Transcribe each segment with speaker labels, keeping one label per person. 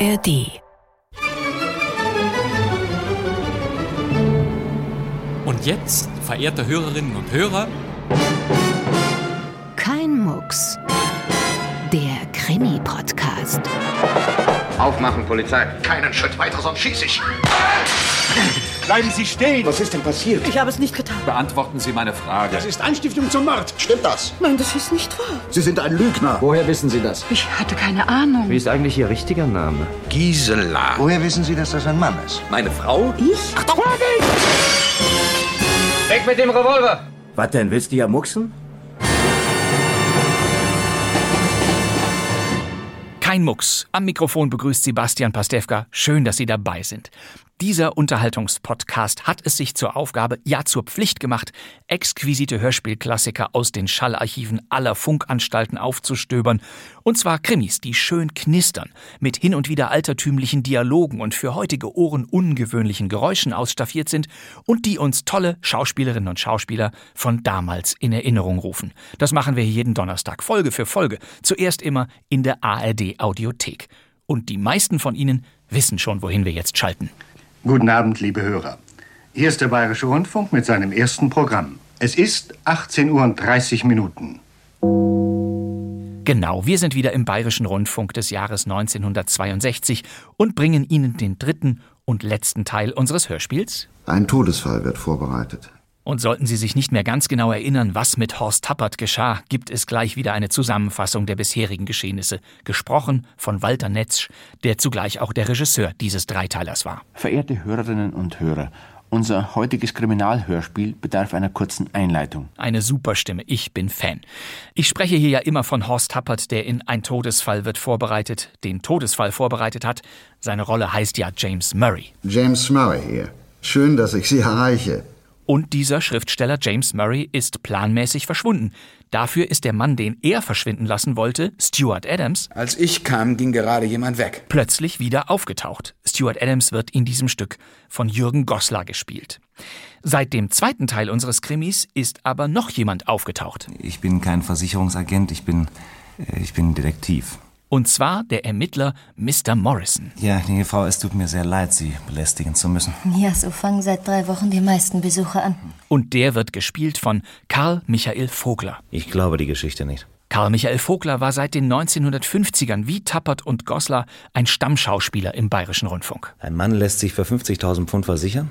Speaker 1: ARD.
Speaker 2: Und jetzt, verehrte Hörerinnen und Hörer,
Speaker 1: Kein Mucks. Der Krimi-Podcast.
Speaker 3: Aufmachen, Polizei.
Speaker 4: Keinen Schritt weiter, sonst schieße ich.
Speaker 5: Bleiben Sie stehen!
Speaker 4: Was ist denn passiert?
Speaker 6: Ich habe es nicht getan.
Speaker 5: Beantworten Sie meine Frage.
Speaker 4: Das ist Anstiftung zum Mord. Stimmt das?
Speaker 6: Nein, das ist nicht wahr.
Speaker 4: Sie sind ein Lügner.
Speaker 3: Woher wissen Sie das?
Speaker 6: Ich hatte keine Ahnung.
Speaker 7: Wie ist eigentlich Ihr richtiger Name?
Speaker 3: Gisela.
Speaker 4: Woher wissen Sie, dass das ein Mann ist?
Speaker 2: meine Frau,
Speaker 6: Ich?
Speaker 3: Weg mit dem Revolver!
Speaker 7: Was denn, willst du ja mucksen?
Speaker 8: Kein Mucks. Am Mikrofon begrüßt Sebastian Pastewka. Schön, dass Sie dabei sind. Dieser Unterhaltungspodcast hat es sich zur Aufgabe, ja zur Pflicht gemacht, exquisite Hörspielklassiker aus den Schallarchiven aller Funkanstalten aufzustöbern. Und zwar Krimis, die schön knistern, mit hin und wieder altertümlichen Dialogen und für heutige Ohren ungewöhnlichen Geräuschen ausstaffiert sind und die uns tolle Schauspielerinnen und Schauspieler von damals in Erinnerung rufen. Das machen wir jeden Donnerstag, Folge für Folge. Zuerst immer in der ARD Audiothek. Und die meisten von Ihnen wissen schon, wohin wir jetzt schalten.
Speaker 9: Guten Abend, liebe Hörer. Hier ist der Bayerische Rundfunk mit seinem ersten Programm. Es ist 18 Uhr und 30 Minuten.
Speaker 8: Genau, wir sind wieder im Bayerischen Rundfunk des Jahres 1962 und bringen Ihnen den dritten und letzten Teil unseres Hörspiels.
Speaker 10: Ein Todesfall wird vorbereitet.
Speaker 8: Und sollten Sie sich nicht mehr ganz genau erinnern, was mit Horst Tappert geschah, gibt es gleich wieder eine Zusammenfassung der bisherigen Geschehnisse, gesprochen von Walter Netzsch, der zugleich auch der Regisseur dieses Dreiteilers war.
Speaker 7: Verehrte Hörerinnen und Hörer, unser heutiges Kriminalhörspiel bedarf einer kurzen Einleitung.
Speaker 8: Eine super Stimme, ich bin Fan. Ich spreche hier ja immer von Horst Tappert, der in Ein Todesfall wird vorbereitet, den Todesfall vorbereitet hat. Seine Rolle heißt ja James Murray.
Speaker 10: James Murray hier. Schön, dass ich Sie erreiche.
Speaker 8: Und dieser Schriftsteller James Murray ist planmäßig verschwunden. Dafür ist der Mann, den er verschwinden lassen wollte, Stuart Adams,
Speaker 3: Als ich kam, ging gerade jemand weg.
Speaker 8: plötzlich wieder aufgetaucht. Stuart Adams wird in diesem Stück von Jürgen Goslar gespielt. Seit dem zweiten Teil unseres Krimis ist aber noch jemand aufgetaucht.
Speaker 7: Ich bin kein Versicherungsagent, ich bin, äh, ich bin Detektiv.
Speaker 8: Und zwar der Ermittler Mr. Morrison.
Speaker 7: Ja, liebe Frau, es tut mir sehr leid, Sie belästigen zu müssen.
Speaker 11: Ja, so fangen seit drei Wochen die meisten Besucher an.
Speaker 8: Und der wird gespielt von Karl Michael Vogler.
Speaker 7: Ich glaube die Geschichte nicht.
Speaker 8: Karl Michael Vogler war seit den 1950ern wie Tappert und Goslar ein Stammschauspieler im Bayerischen Rundfunk.
Speaker 7: Ein Mann lässt sich für 50.000 Pfund versichern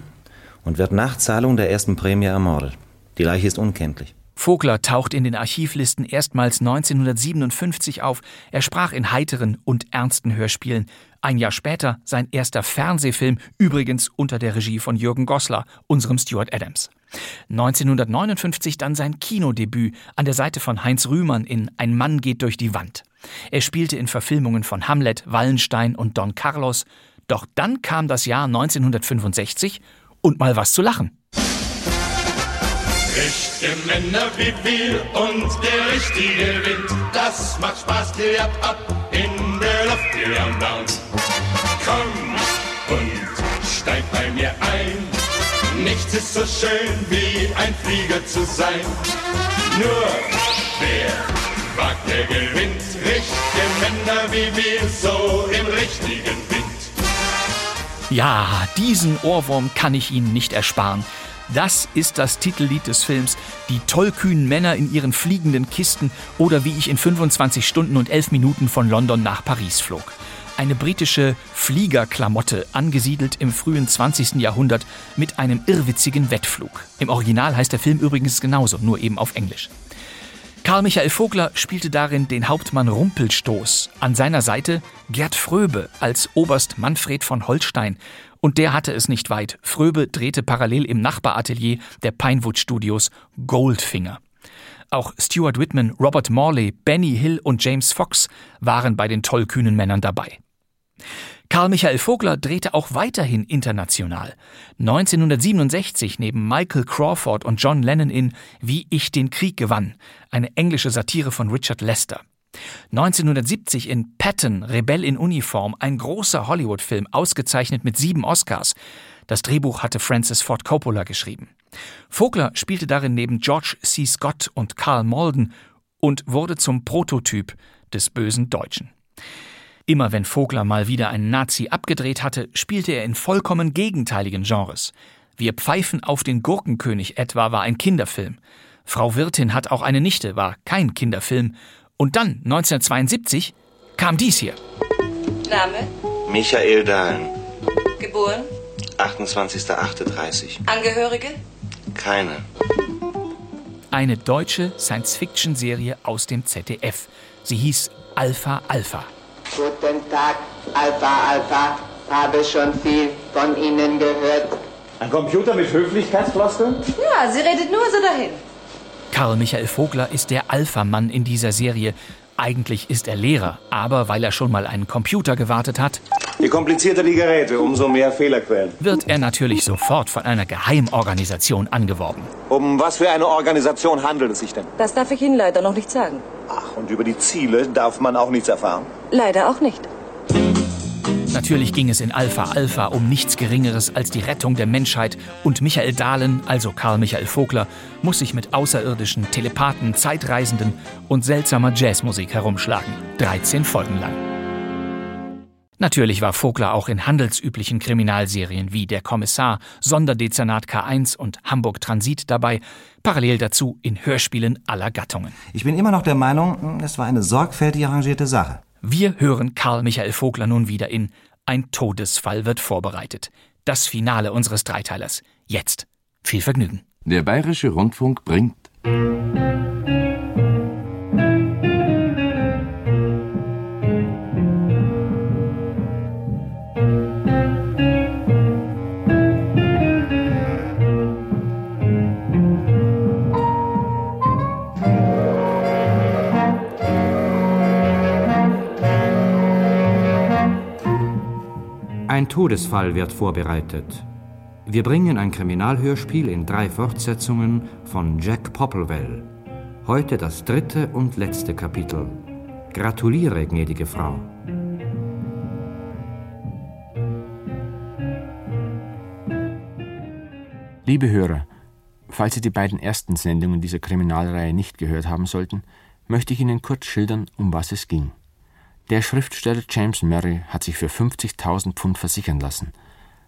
Speaker 7: und wird nach Zahlung der ersten Prämie ermordet. Die Leiche ist unkenntlich.
Speaker 8: Vogler taucht in den Archivlisten erstmals 1957 auf. Er sprach in heiteren und ernsten Hörspielen. Ein Jahr später sein erster Fernsehfilm, übrigens unter der Regie von Jürgen Goslar, unserem Stuart Adams. 1959 dann sein Kinodebüt an der Seite von Heinz Rühmann in Ein Mann geht durch die Wand. Er spielte in Verfilmungen von Hamlet, Wallenstein und Don Carlos. Doch dann kam das Jahr 1965 und mal was zu lachen.
Speaker 5: Richtige Männer wie wir und der richtige Wind. Das macht Spaß, klirrt ab in der Luft, wir am Bounce. Komm und steig bei mir ein. Nichts ist so schön wie ein Flieger zu sein. Nur wer wagt, der gewinnt. Richtige Männer wie wir, so im richtigen Wind.
Speaker 8: Ja, diesen Ohrwurm kann ich Ihnen nicht ersparen. Das ist das Titellied des Films Die tollkühnen Männer in ihren fliegenden Kisten oder wie ich in 25 Stunden und 11 Minuten von London nach Paris flog. Eine britische Fliegerklamotte, angesiedelt im frühen 20. Jahrhundert mit einem irrwitzigen Wettflug. Im Original heißt der Film übrigens genauso, nur eben auf Englisch. Karl Michael Vogler spielte darin den Hauptmann Rumpelstoß. An seiner Seite Gerd Fröbe als Oberst Manfred von Holstein. Und der hatte es nicht weit. Fröbe drehte parallel im Nachbaratelier der Pinewood Studios Goldfinger. Auch Stuart Whitman, Robert Morley, Benny Hill und James Fox waren bei den tollkühnen Männern dabei. Karl Michael Vogler drehte auch weiterhin international. 1967 neben Michael Crawford und John Lennon in Wie ich den Krieg gewann, eine englische Satire von Richard Lester. 1970 in Patton, Rebell in Uniform, ein großer Hollywood-Film, ausgezeichnet mit sieben Oscars. Das Drehbuch hatte Francis Ford Coppola geschrieben. Vogler spielte darin neben George C. Scott und Carl Malden und wurde zum Prototyp des bösen Deutschen. Immer wenn Vogler mal wieder einen Nazi abgedreht hatte, spielte er in vollkommen gegenteiligen Genres. Wir pfeifen auf den Gurkenkönig etwa war ein Kinderfilm. Frau Wirtin hat auch eine Nichte war kein Kinderfilm. Und dann, 1972, kam dies hier.
Speaker 12: Name?
Speaker 13: Michael Dahlen.
Speaker 12: Geboren?
Speaker 13: 28.38.
Speaker 12: Angehörige?
Speaker 13: Keine.
Speaker 8: Eine deutsche Science-Fiction-Serie aus dem ZDF. Sie hieß Alpha Alpha.
Speaker 14: Guten Tag, Alpha Alpha. Habe schon viel von Ihnen gehört.
Speaker 15: Ein Computer mit Höflichkeitsfloskeln?
Speaker 12: Ja, sie redet nur so dahin.
Speaker 8: Karl Michael Vogler ist der Alpha-Mann in dieser Serie. Eigentlich ist er Lehrer, aber weil er schon mal einen Computer gewartet hat,
Speaker 15: Je komplizierter die Geräte, umso mehr Fehlerquellen.
Speaker 8: wird er natürlich sofort von einer Geheimorganisation angeworben.
Speaker 15: Um was für eine Organisation handelt es sich denn?
Speaker 12: Das darf ich Ihnen leider noch nicht sagen.
Speaker 15: Ach, und über die Ziele darf man auch nichts erfahren?
Speaker 12: Leider auch nicht.
Speaker 8: Natürlich ging es in Alpha Alpha um nichts Geringeres als die Rettung der Menschheit und Michael Dahlen, also Karl Michael Vogler, muss sich mit außerirdischen, Telepathen, Zeitreisenden und seltsamer Jazzmusik herumschlagen. 13 Folgen lang. Natürlich war Vogler auch in handelsüblichen Kriminalserien wie Der Kommissar, Sonderdezernat K1 und Hamburg Transit dabei, parallel dazu in Hörspielen aller Gattungen.
Speaker 7: Ich bin immer noch der Meinung, es war eine sorgfältig arrangierte Sache.
Speaker 8: Wir hören Karl Michael Vogler nun wieder in Ein Todesfall wird vorbereitet. Das Finale unseres Dreiteilers. Jetzt. Viel Vergnügen.
Speaker 16: Der Bayerische Rundfunk bringt
Speaker 17: Ein Todesfall wird vorbereitet. Wir bringen ein Kriminalhörspiel in drei Fortsetzungen von Jack Popplewell. Heute das dritte und letzte Kapitel. Gratuliere, gnädige Frau.
Speaker 16: Liebe Hörer, falls Sie die beiden ersten Sendungen dieser Kriminalreihe nicht gehört haben sollten, möchte ich Ihnen kurz schildern, um was es ging. Der Schriftsteller James Murray hat sich für 50.000 Pfund versichern lassen.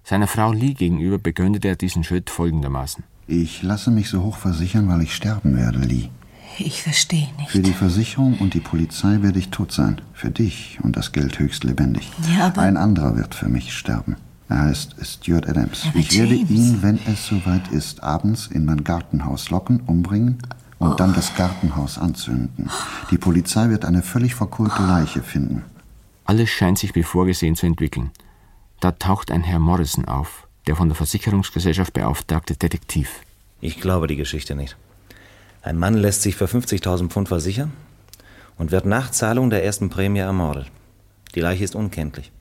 Speaker 16: Seiner Frau Lee gegenüber begründete er diesen Schritt folgendermaßen.
Speaker 10: Ich lasse mich so hoch versichern, weil ich sterben werde, Lee.
Speaker 11: Ich verstehe nicht.
Speaker 10: Für die Versicherung und die Polizei werde ich tot sein. Für dich und das Geld höchst lebendig.
Speaker 11: Ja, aber-
Speaker 10: Ein anderer wird für mich sterben. Er heißt Stuart Adams.
Speaker 11: Aber
Speaker 10: ich werde
Speaker 11: James.
Speaker 10: ihn, wenn es soweit ist, abends in mein Gartenhaus locken, umbringen und dann das Gartenhaus anzünden. Die Polizei wird eine völlig verkohlte Leiche finden.
Speaker 16: Alles scheint sich wie vorgesehen zu entwickeln. Da taucht ein Herr Morrison auf, der von der Versicherungsgesellschaft beauftragte Detektiv.
Speaker 7: Ich glaube die Geschichte nicht. Ein Mann lässt sich für 50.000 Pfund versichern und wird nach Zahlung der ersten Prämie ermordet. Die Leiche ist unkenntlich.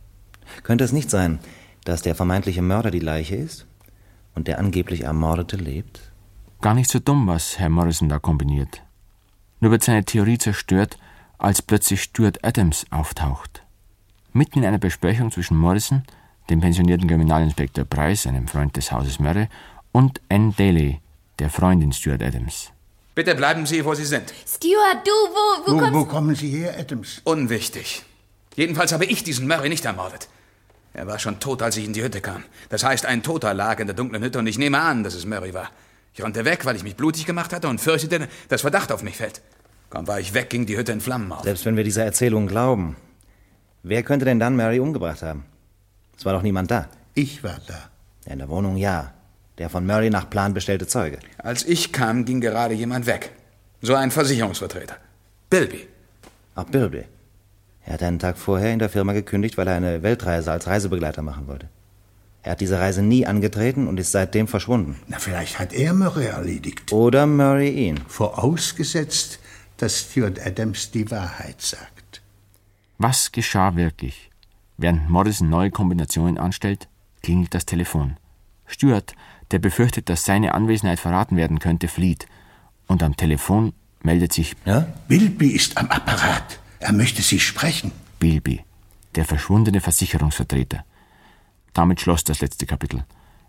Speaker 7: Könnte es nicht sein, dass der vermeintliche Mörder die Leiche ist und der angeblich Ermordete lebt?
Speaker 16: Gar nicht so dumm, was Herr Morrison da kombiniert. Nur wird seine Theorie zerstört, als plötzlich Stuart Adams auftaucht. Mitten in einer Besprechung zwischen Morrison, dem pensionierten Kriminalinspektor Price, einem Freund des Hauses Murray, und Anne Daly, der Freundin Stuart Adams.
Speaker 3: Bitte bleiben Sie, wo Sie sind.
Speaker 18: Stuart, du, wo, wo, kommst
Speaker 4: kommen Sie her, Adams?
Speaker 3: Unwichtig. Jedenfalls habe ich diesen Murray nicht ermordet. Er war schon tot, als ich in die Hütte kam. Das heißt, ein Toter lag in der dunklen Hütte und ich nehme an, dass es Murray war. Ich rannte weg, weil ich mich blutig gemacht hatte und fürchtete, dass Verdacht auf mich fällt. Kaum war ich weg, ging die Hütte in Flammen auf.
Speaker 7: Selbst wenn wir dieser Erzählung glauben, wer könnte denn dann Mary umgebracht haben? Es war doch niemand da.
Speaker 4: Ich war da.
Speaker 7: In der Wohnung ja. Der von Murray nach Plan bestellte Zeuge.
Speaker 3: Als ich kam, ging gerade jemand weg. So ein Versicherungsvertreter. Bilby.
Speaker 7: Auch Bilby. Er hat einen Tag vorher in der Firma gekündigt, weil er eine Weltreise als Reisebegleiter machen wollte. Er hat diese Reise nie angetreten und ist seitdem verschwunden.
Speaker 4: Na, vielleicht hat er Murray erledigt.
Speaker 7: Oder Murray ihn.
Speaker 4: Vorausgesetzt, dass Stuart Adams die Wahrheit sagt.
Speaker 16: Was geschah wirklich? Während Morrison neue Kombinationen anstellt, klingelt das Telefon. Stuart, der befürchtet, dass seine Anwesenheit verraten werden könnte, flieht. Und am Telefon meldet sich
Speaker 7: ja?
Speaker 4: Bilby ist am Apparat. Er möchte Sie sprechen.
Speaker 16: Bilby, der verschwundene Versicherungsvertreter. Damit schloss das letzte Kapitel.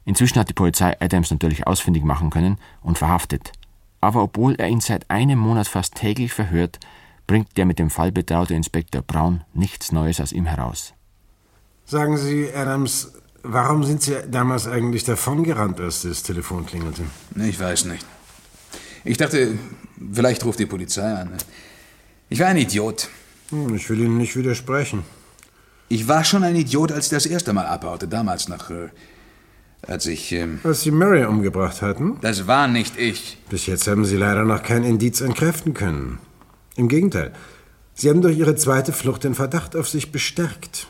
Speaker 16: Inzwischen hat die Polizei Adams natürlich ausfindig machen können und verhaftet. Aber obwohl er ihn seit einem Monat fast täglich verhört, bringt der mit dem Fall betraute Inspektor Braun nichts Neues aus ihm heraus.
Speaker 19: Sagen Sie, Adams, warum sind Sie damals eigentlich davongerannt, als das Telefon klingelte?
Speaker 3: Ich weiß nicht. Ich dachte, vielleicht ruft die Polizei an. Ich war ein Idiot.
Speaker 19: Hm, Ich will Ihnen nicht widersprechen.
Speaker 3: Ich war schon ein Idiot, als ich das erste Mal abhaute, damals nach. Äh, als ich. ähm,
Speaker 19: Als Sie Mary umgebracht hatten?
Speaker 3: das war nicht ich.
Speaker 19: Bis jetzt haben Sie leider noch kein Indiz entkräften können. Im Gegenteil. Sie haben durch Ihre zweite Flucht den Verdacht auf sich bestärkt.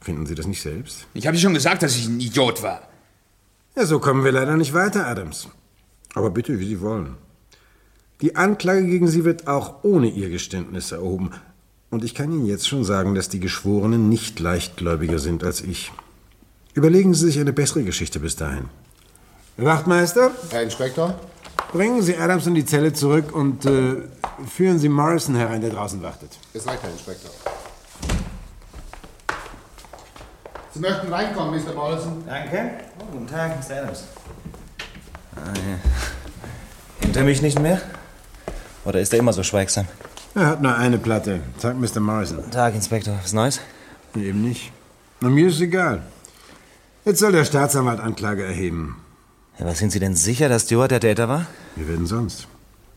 Speaker 19: Finden Sie das nicht selbst?
Speaker 3: Ich habe schon gesagt, dass ich ein Idiot war.
Speaker 19: Ja, so kommen wir leider nicht weiter, Adams. Aber bitte, wie Sie wollen. Die Anklage gegen Sie wird auch ohne Ihr Geständnis erhoben. Und ich kann Ihnen jetzt schon sagen, dass die Geschworenen nicht leichtgläubiger sind als ich. Überlegen Sie sich eine bessere Geschichte bis dahin. Wachtmeister?
Speaker 20: Herr Inspektor?
Speaker 19: Bringen Sie Adams in die Zelle zurück und äh, führen Sie Morrison herein, der draußen wartet.
Speaker 20: Ist recht, Herr Inspektor. Sie möchten reinkommen, Mr. Morrison.
Speaker 7: Danke. Oh, guten Tag, Mr. Adams. Ah, ja. Hinter mich nicht mehr? Oder ist er immer so schweigsam?
Speaker 19: Er hat nur eine Platte, sagt Mr. Morrison.
Speaker 7: Tag, Inspektor. Was Neues?
Speaker 19: Eben nicht. Na, mir ist egal. Jetzt soll der Staatsanwalt Anklage erheben.
Speaker 7: Ja, was sind Sie denn sicher, dass Stewart der Täter war?
Speaker 19: Wie werden sonst?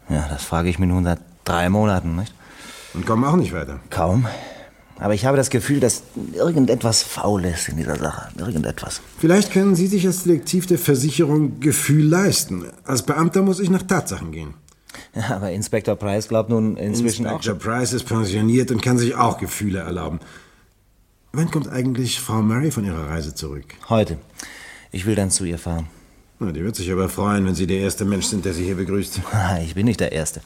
Speaker 7: Ja, das frage ich mich nun seit drei Monaten, nicht?
Speaker 19: Und kommen auch nicht weiter.
Speaker 7: Kaum. Aber ich habe das Gefühl, dass irgendetwas faul ist in dieser Sache. Irgendetwas.
Speaker 19: Vielleicht können Sie sich als Detektiv der Versicherung Gefühl leisten. Als Beamter muss ich nach Tatsachen gehen.
Speaker 7: Ja, aber Inspektor Price glaubt nun inzwischen auch
Speaker 19: Inspector
Speaker 7: schon.
Speaker 19: Price ist pensioniert und kann sich auch Gefühle erlauben. Wann kommt eigentlich Frau Murray von ihrer Reise zurück?
Speaker 7: Heute. Ich will dann zu ihr fahren.
Speaker 19: Na, die wird sich aber freuen, wenn Sie der erste Mensch sind, der Sie hier begrüßt.
Speaker 7: Ich bin nicht der Erste.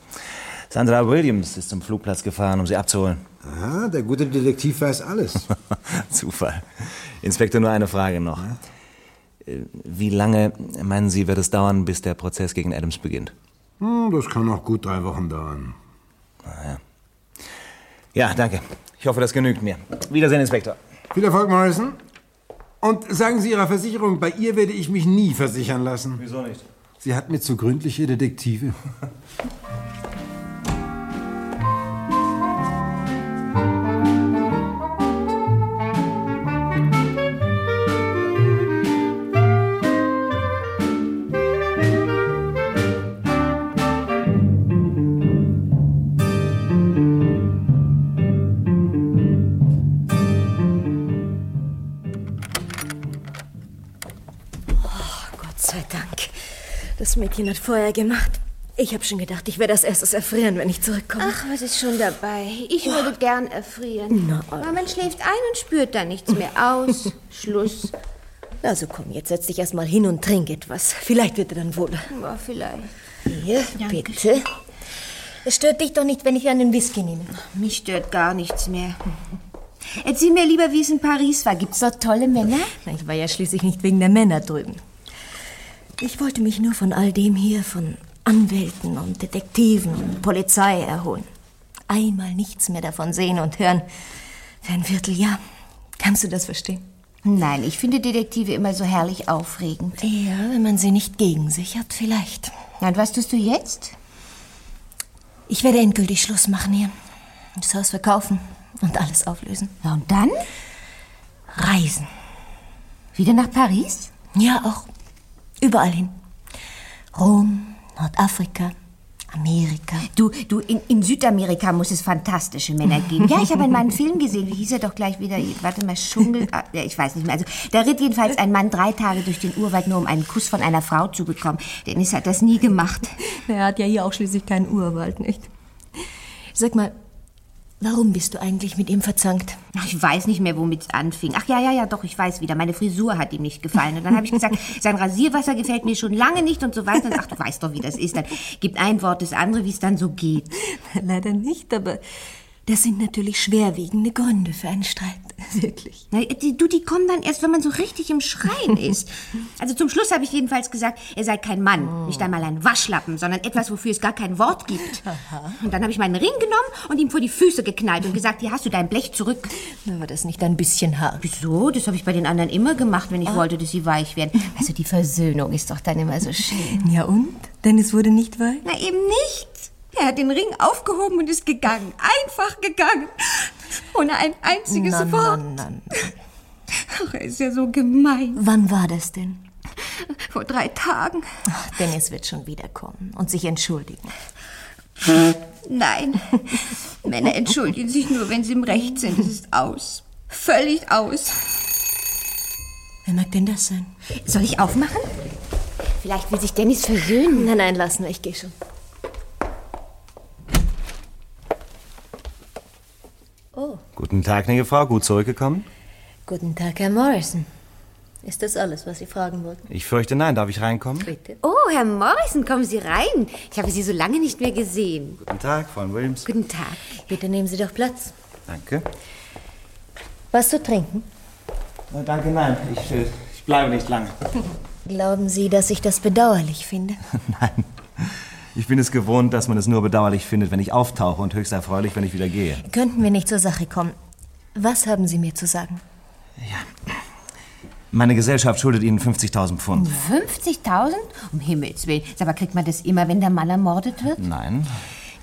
Speaker 7: Sandra Williams ist zum Flugplatz gefahren, um sie abzuholen.
Speaker 19: Aha, der gute Detektiv weiß alles.
Speaker 7: Zufall. Inspektor, nur eine Frage noch. Äh, Wie lange, meinen Sie, wird es dauern, bis der Prozess gegen Adams beginnt?
Speaker 19: Hm, das kann noch gut drei Wochen dauern.
Speaker 7: Ja, danke. Ich hoffe, das genügt mir. Wiedersehen, Inspektor.
Speaker 19: Viel Erfolg, Morrison. Und sagen Sie Ihrer Versicherung, bei ihr werde ich mich nie versichern lassen.
Speaker 7: Wieso nicht?
Speaker 19: Sie hat mir zu gründliche Detektive.
Speaker 18: Das Mädchen hat Feuer gemacht. Ich habe schon gedacht, ich werde als erstes erfrieren, wenn ich zurückkomme.
Speaker 21: Ach, was ist schon dabei? Ich würde gern erfrieren.
Speaker 18: Na,
Speaker 21: Aber man schläft ein und spürt dann nichts mehr aus. Schluss.
Speaker 18: Also komm, jetzt setz dich erst mal hin und trink etwas. Vielleicht wird dir dann wohl.
Speaker 21: Ja, vielleicht.
Speaker 18: Hier, bitte. Es stört dich doch nicht, wenn ich einen Whisky nehme.
Speaker 21: Mich stört gar nichts mehr. Erzähl mir lieber, wie es in Paris war. Gibt's dort tolle Männer?
Speaker 18: Ich war ja schließlich nicht wegen der Männer drüben. Ich wollte mich nur von all dem hier, von Anwälten und Detektiven und Polizei erholen. Einmal nichts mehr davon sehen und hören. Für ein Vierteljahr. Kannst du das verstehen?
Speaker 21: Nein, ich finde Detektive immer so herrlich aufregend.
Speaker 18: Ja, wenn man sie nicht gegen sich hat, vielleicht.
Speaker 21: Und was tust du jetzt?
Speaker 18: Ich werde endgültig Schluss machen hier. Das Haus verkaufen und alles auflösen.
Speaker 21: Ja, und dann?
Speaker 18: Reisen.
Speaker 21: Wieder nach Paris?
Speaker 18: Ja, auch. Überall hin. Rom, Nordafrika, Amerika.
Speaker 21: Du, du, in, in Südamerika muss es fantastische Männer geben. Ja, ich habe einmal einen Film gesehen. Wie hieß er doch gleich wieder? Warte mal, Schungel. ah, Ja, ich weiß nicht mehr. Also, da ritt jedenfalls ein Mann drei Tage durch den Urwald, nur um einen Kuss von einer Frau zu bekommen. Dennis hat das nie gemacht.
Speaker 18: Er hat ja hier auch schließlich keinen Urwald, nicht? Sag mal, warum bist du eigentlich mit ihm verzankt?
Speaker 21: Ach, ich weiß nicht mehr, womit es anfing. Ach ja, ja, ja, doch, ich weiß wieder. Meine Frisur hat ihm nicht gefallen. Und dann habe ich gesagt, sein Rasierwasser gefällt mir schon lange nicht und so weiter. Und ach, du weißt doch, wie das ist. Dann gibt ein Wort das andere, wie es dann so geht.
Speaker 18: Leider nicht, aber das sind natürlich schwerwiegende Gründe für einen Streit. Wirklich.
Speaker 21: Na, die, du, die kommen dann erst, wenn man so richtig im Schreien ist. Also zum Schluss habe ich jedenfalls gesagt, er sei kein Mann, nicht einmal ein Waschlappen, sondern etwas, wofür es gar kein Wort gibt. Und dann habe ich meinen Ring genommen und ihm vor die Füße geknallt und gesagt, hier hast du dein Blech zurück.
Speaker 18: Na, war das nicht ein bisschen hart?
Speaker 21: Wieso? Das habe ich bei den anderen immer gemacht, wenn ich wollte, dass sie weich werden. Also die Versöhnung ist doch dann immer so schön.
Speaker 18: Ja und? Dennis wurde nicht weich?
Speaker 21: Na eben nicht. Er hat den Ring aufgehoben und ist gegangen. Einfach gegangen. Ohne ein einziges
Speaker 18: Na,
Speaker 21: Wort.
Speaker 18: na, na.
Speaker 21: Ach, er ist ja so gemein.
Speaker 18: Wann war das denn?
Speaker 21: Vor drei Tagen.
Speaker 18: Ach, Dennis wird schon wiederkommen und sich entschuldigen.
Speaker 21: Nein. Männer entschuldigen sich nur, wenn sie im Recht sind. Es ist aus. Völlig aus.
Speaker 18: Wer mag denn das sein?
Speaker 21: Soll ich aufmachen? Vielleicht will sich Dennis versöhnen.
Speaker 18: Nein, nein, lass nur, ich gehe schon. Oh,
Speaker 7: Guten Tag, gnädige Frau, gut zurückgekommen?
Speaker 18: guten Tag, Herr Morrison. Ist das alles, was Sie fragen wollten?
Speaker 7: Ich fürchte nein, darf ich reinkommen?
Speaker 18: Bitte.
Speaker 21: Oh, Herr Morrison, kommen Sie rein. Ich habe Sie so lange nicht mehr gesehen.
Speaker 7: Guten Tag, Frau Williams.
Speaker 21: Guten Tag.
Speaker 18: Bitte nehmen Sie doch Platz.
Speaker 7: Danke.
Speaker 18: Was zu trinken?
Speaker 7: Na, danke, nein. Ich, äh, ich bleibe nicht lange.
Speaker 18: Glauben Sie, dass ich das bedauerlich finde?
Speaker 7: Nein. Ich bin es gewohnt, dass man es nur bedauerlich findet, wenn ich auftauche und höchst erfreulich, wenn ich wieder gehe.
Speaker 18: Könnten wir nicht zur Sache kommen? Was haben Sie mir zu sagen?
Speaker 7: Meine Gesellschaft schuldet Ihnen 50.000 Pfund.
Speaker 21: 50.000? Um Himmels Willen. Mal, kriegt man das immer, wenn der Mann ermordet wird?
Speaker 7: Nein.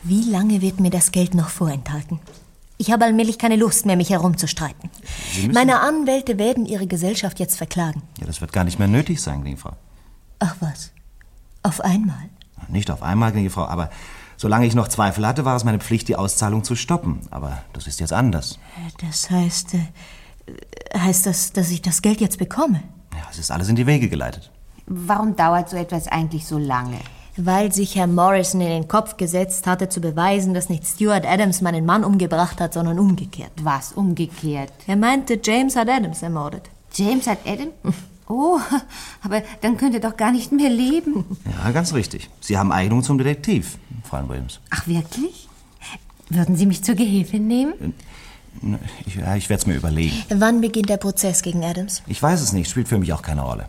Speaker 18: Wie lange wird mir das Geld noch vorenthalten? Ich habe allmählich keine Lust mehr, mich herumzustreiten. Meine Anwälte werden Ihre Gesellschaft jetzt verklagen.
Speaker 7: Ja, das wird gar nicht mehr nötig sein, Frau.
Speaker 18: Ach was? Auf einmal?
Speaker 7: Nicht auf einmal, gnädige Frau, aber solange ich noch Zweifel hatte, war es meine Pflicht, die Auszahlung zu stoppen. Aber das ist jetzt anders.
Speaker 18: Das heißt, äh, heißt das, dass ich das Geld jetzt bekomme?
Speaker 7: Ja, es ist alles in die Wege geleitet.
Speaker 21: Warum dauert so etwas eigentlich so lange?
Speaker 18: Weil sich Herr Morrison in den Kopf gesetzt hatte, zu beweisen, dass nicht Stuart Adams meinen Mann umgebracht hat, sondern umgekehrt.
Speaker 21: Was umgekehrt?
Speaker 18: Er meinte, James hat Adams ermordet.
Speaker 21: James hat Adam? Oh, aber dann könnt ihr doch gar nicht mehr leben.
Speaker 7: Ja, ganz richtig. Sie haben Eignung zum Detektiv, Frau Williams.
Speaker 21: Ach, wirklich? Würden Sie mich zur Gehilfin nehmen?
Speaker 7: Ich, ja, ich werde es mir überlegen.
Speaker 18: Wann beginnt der Prozess gegen Adams?
Speaker 7: Ich weiß es nicht, spielt für mich auch keine Rolle.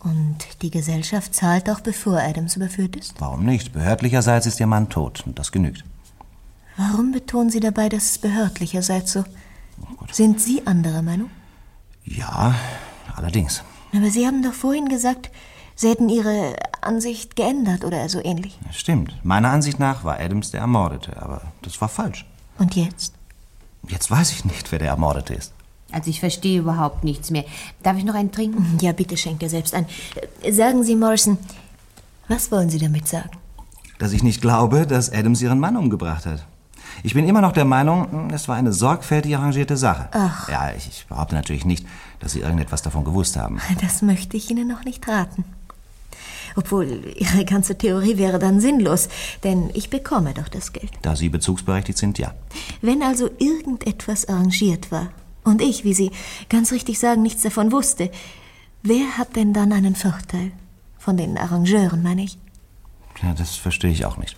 Speaker 18: Und die Gesellschaft zahlt auch, bevor Adams überführt ist?
Speaker 7: Warum nicht? Behördlicherseits ist Ihr Mann tot und das genügt.
Speaker 18: Warum betonen Sie dabei, dass es behördlicherseits so? Sind Sie anderer Meinung?
Speaker 7: Ja, allerdings.
Speaker 18: Aber Sie haben doch vorhin gesagt, Sie hätten Ihre Ansicht geändert oder so ähnlich.
Speaker 7: Stimmt. Meiner Ansicht nach war Adams der Ermordete, aber das war falsch.
Speaker 18: Und jetzt?
Speaker 7: Jetzt weiß ich nicht, wer der Ermordete ist.
Speaker 21: Also ich verstehe überhaupt nichts mehr. Darf ich noch einen trinken?
Speaker 18: Ja, bitte schenkt er selbst ein. Äh, Sagen Sie, Morrison, was wollen Sie damit sagen?
Speaker 7: Dass ich nicht glaube, dass Adams ihren Mann umgebracht hat. Ich bin immer noch der Meinung, es war eine sorgfältig arrangierte Sache.
Speaker 18: Ach.
Speaker 7: Ja, ich, ich behaupte natürlich nicht, dass Sie irgendetwas davon gewusst haben.
Speaker 18: Das möchte ich Ihnen noch nicht raten. Obwohl, Ihre ganze Theorie wäre dann sinnlos, denn ich bekomme doch das Geld.
Speaker 7: Da Sie bezugsberechtigt sind, ja.
Speaker 18: Wenn also irgendetwas arrangiert war und ich, wie Sie ganz richtig sagen, nichts davon wusste, wer hat denn dann einen Vorteil? Von den Arrangeuren, meine ich.
Speaker 7: Ja, das verstehe ich auch nicht.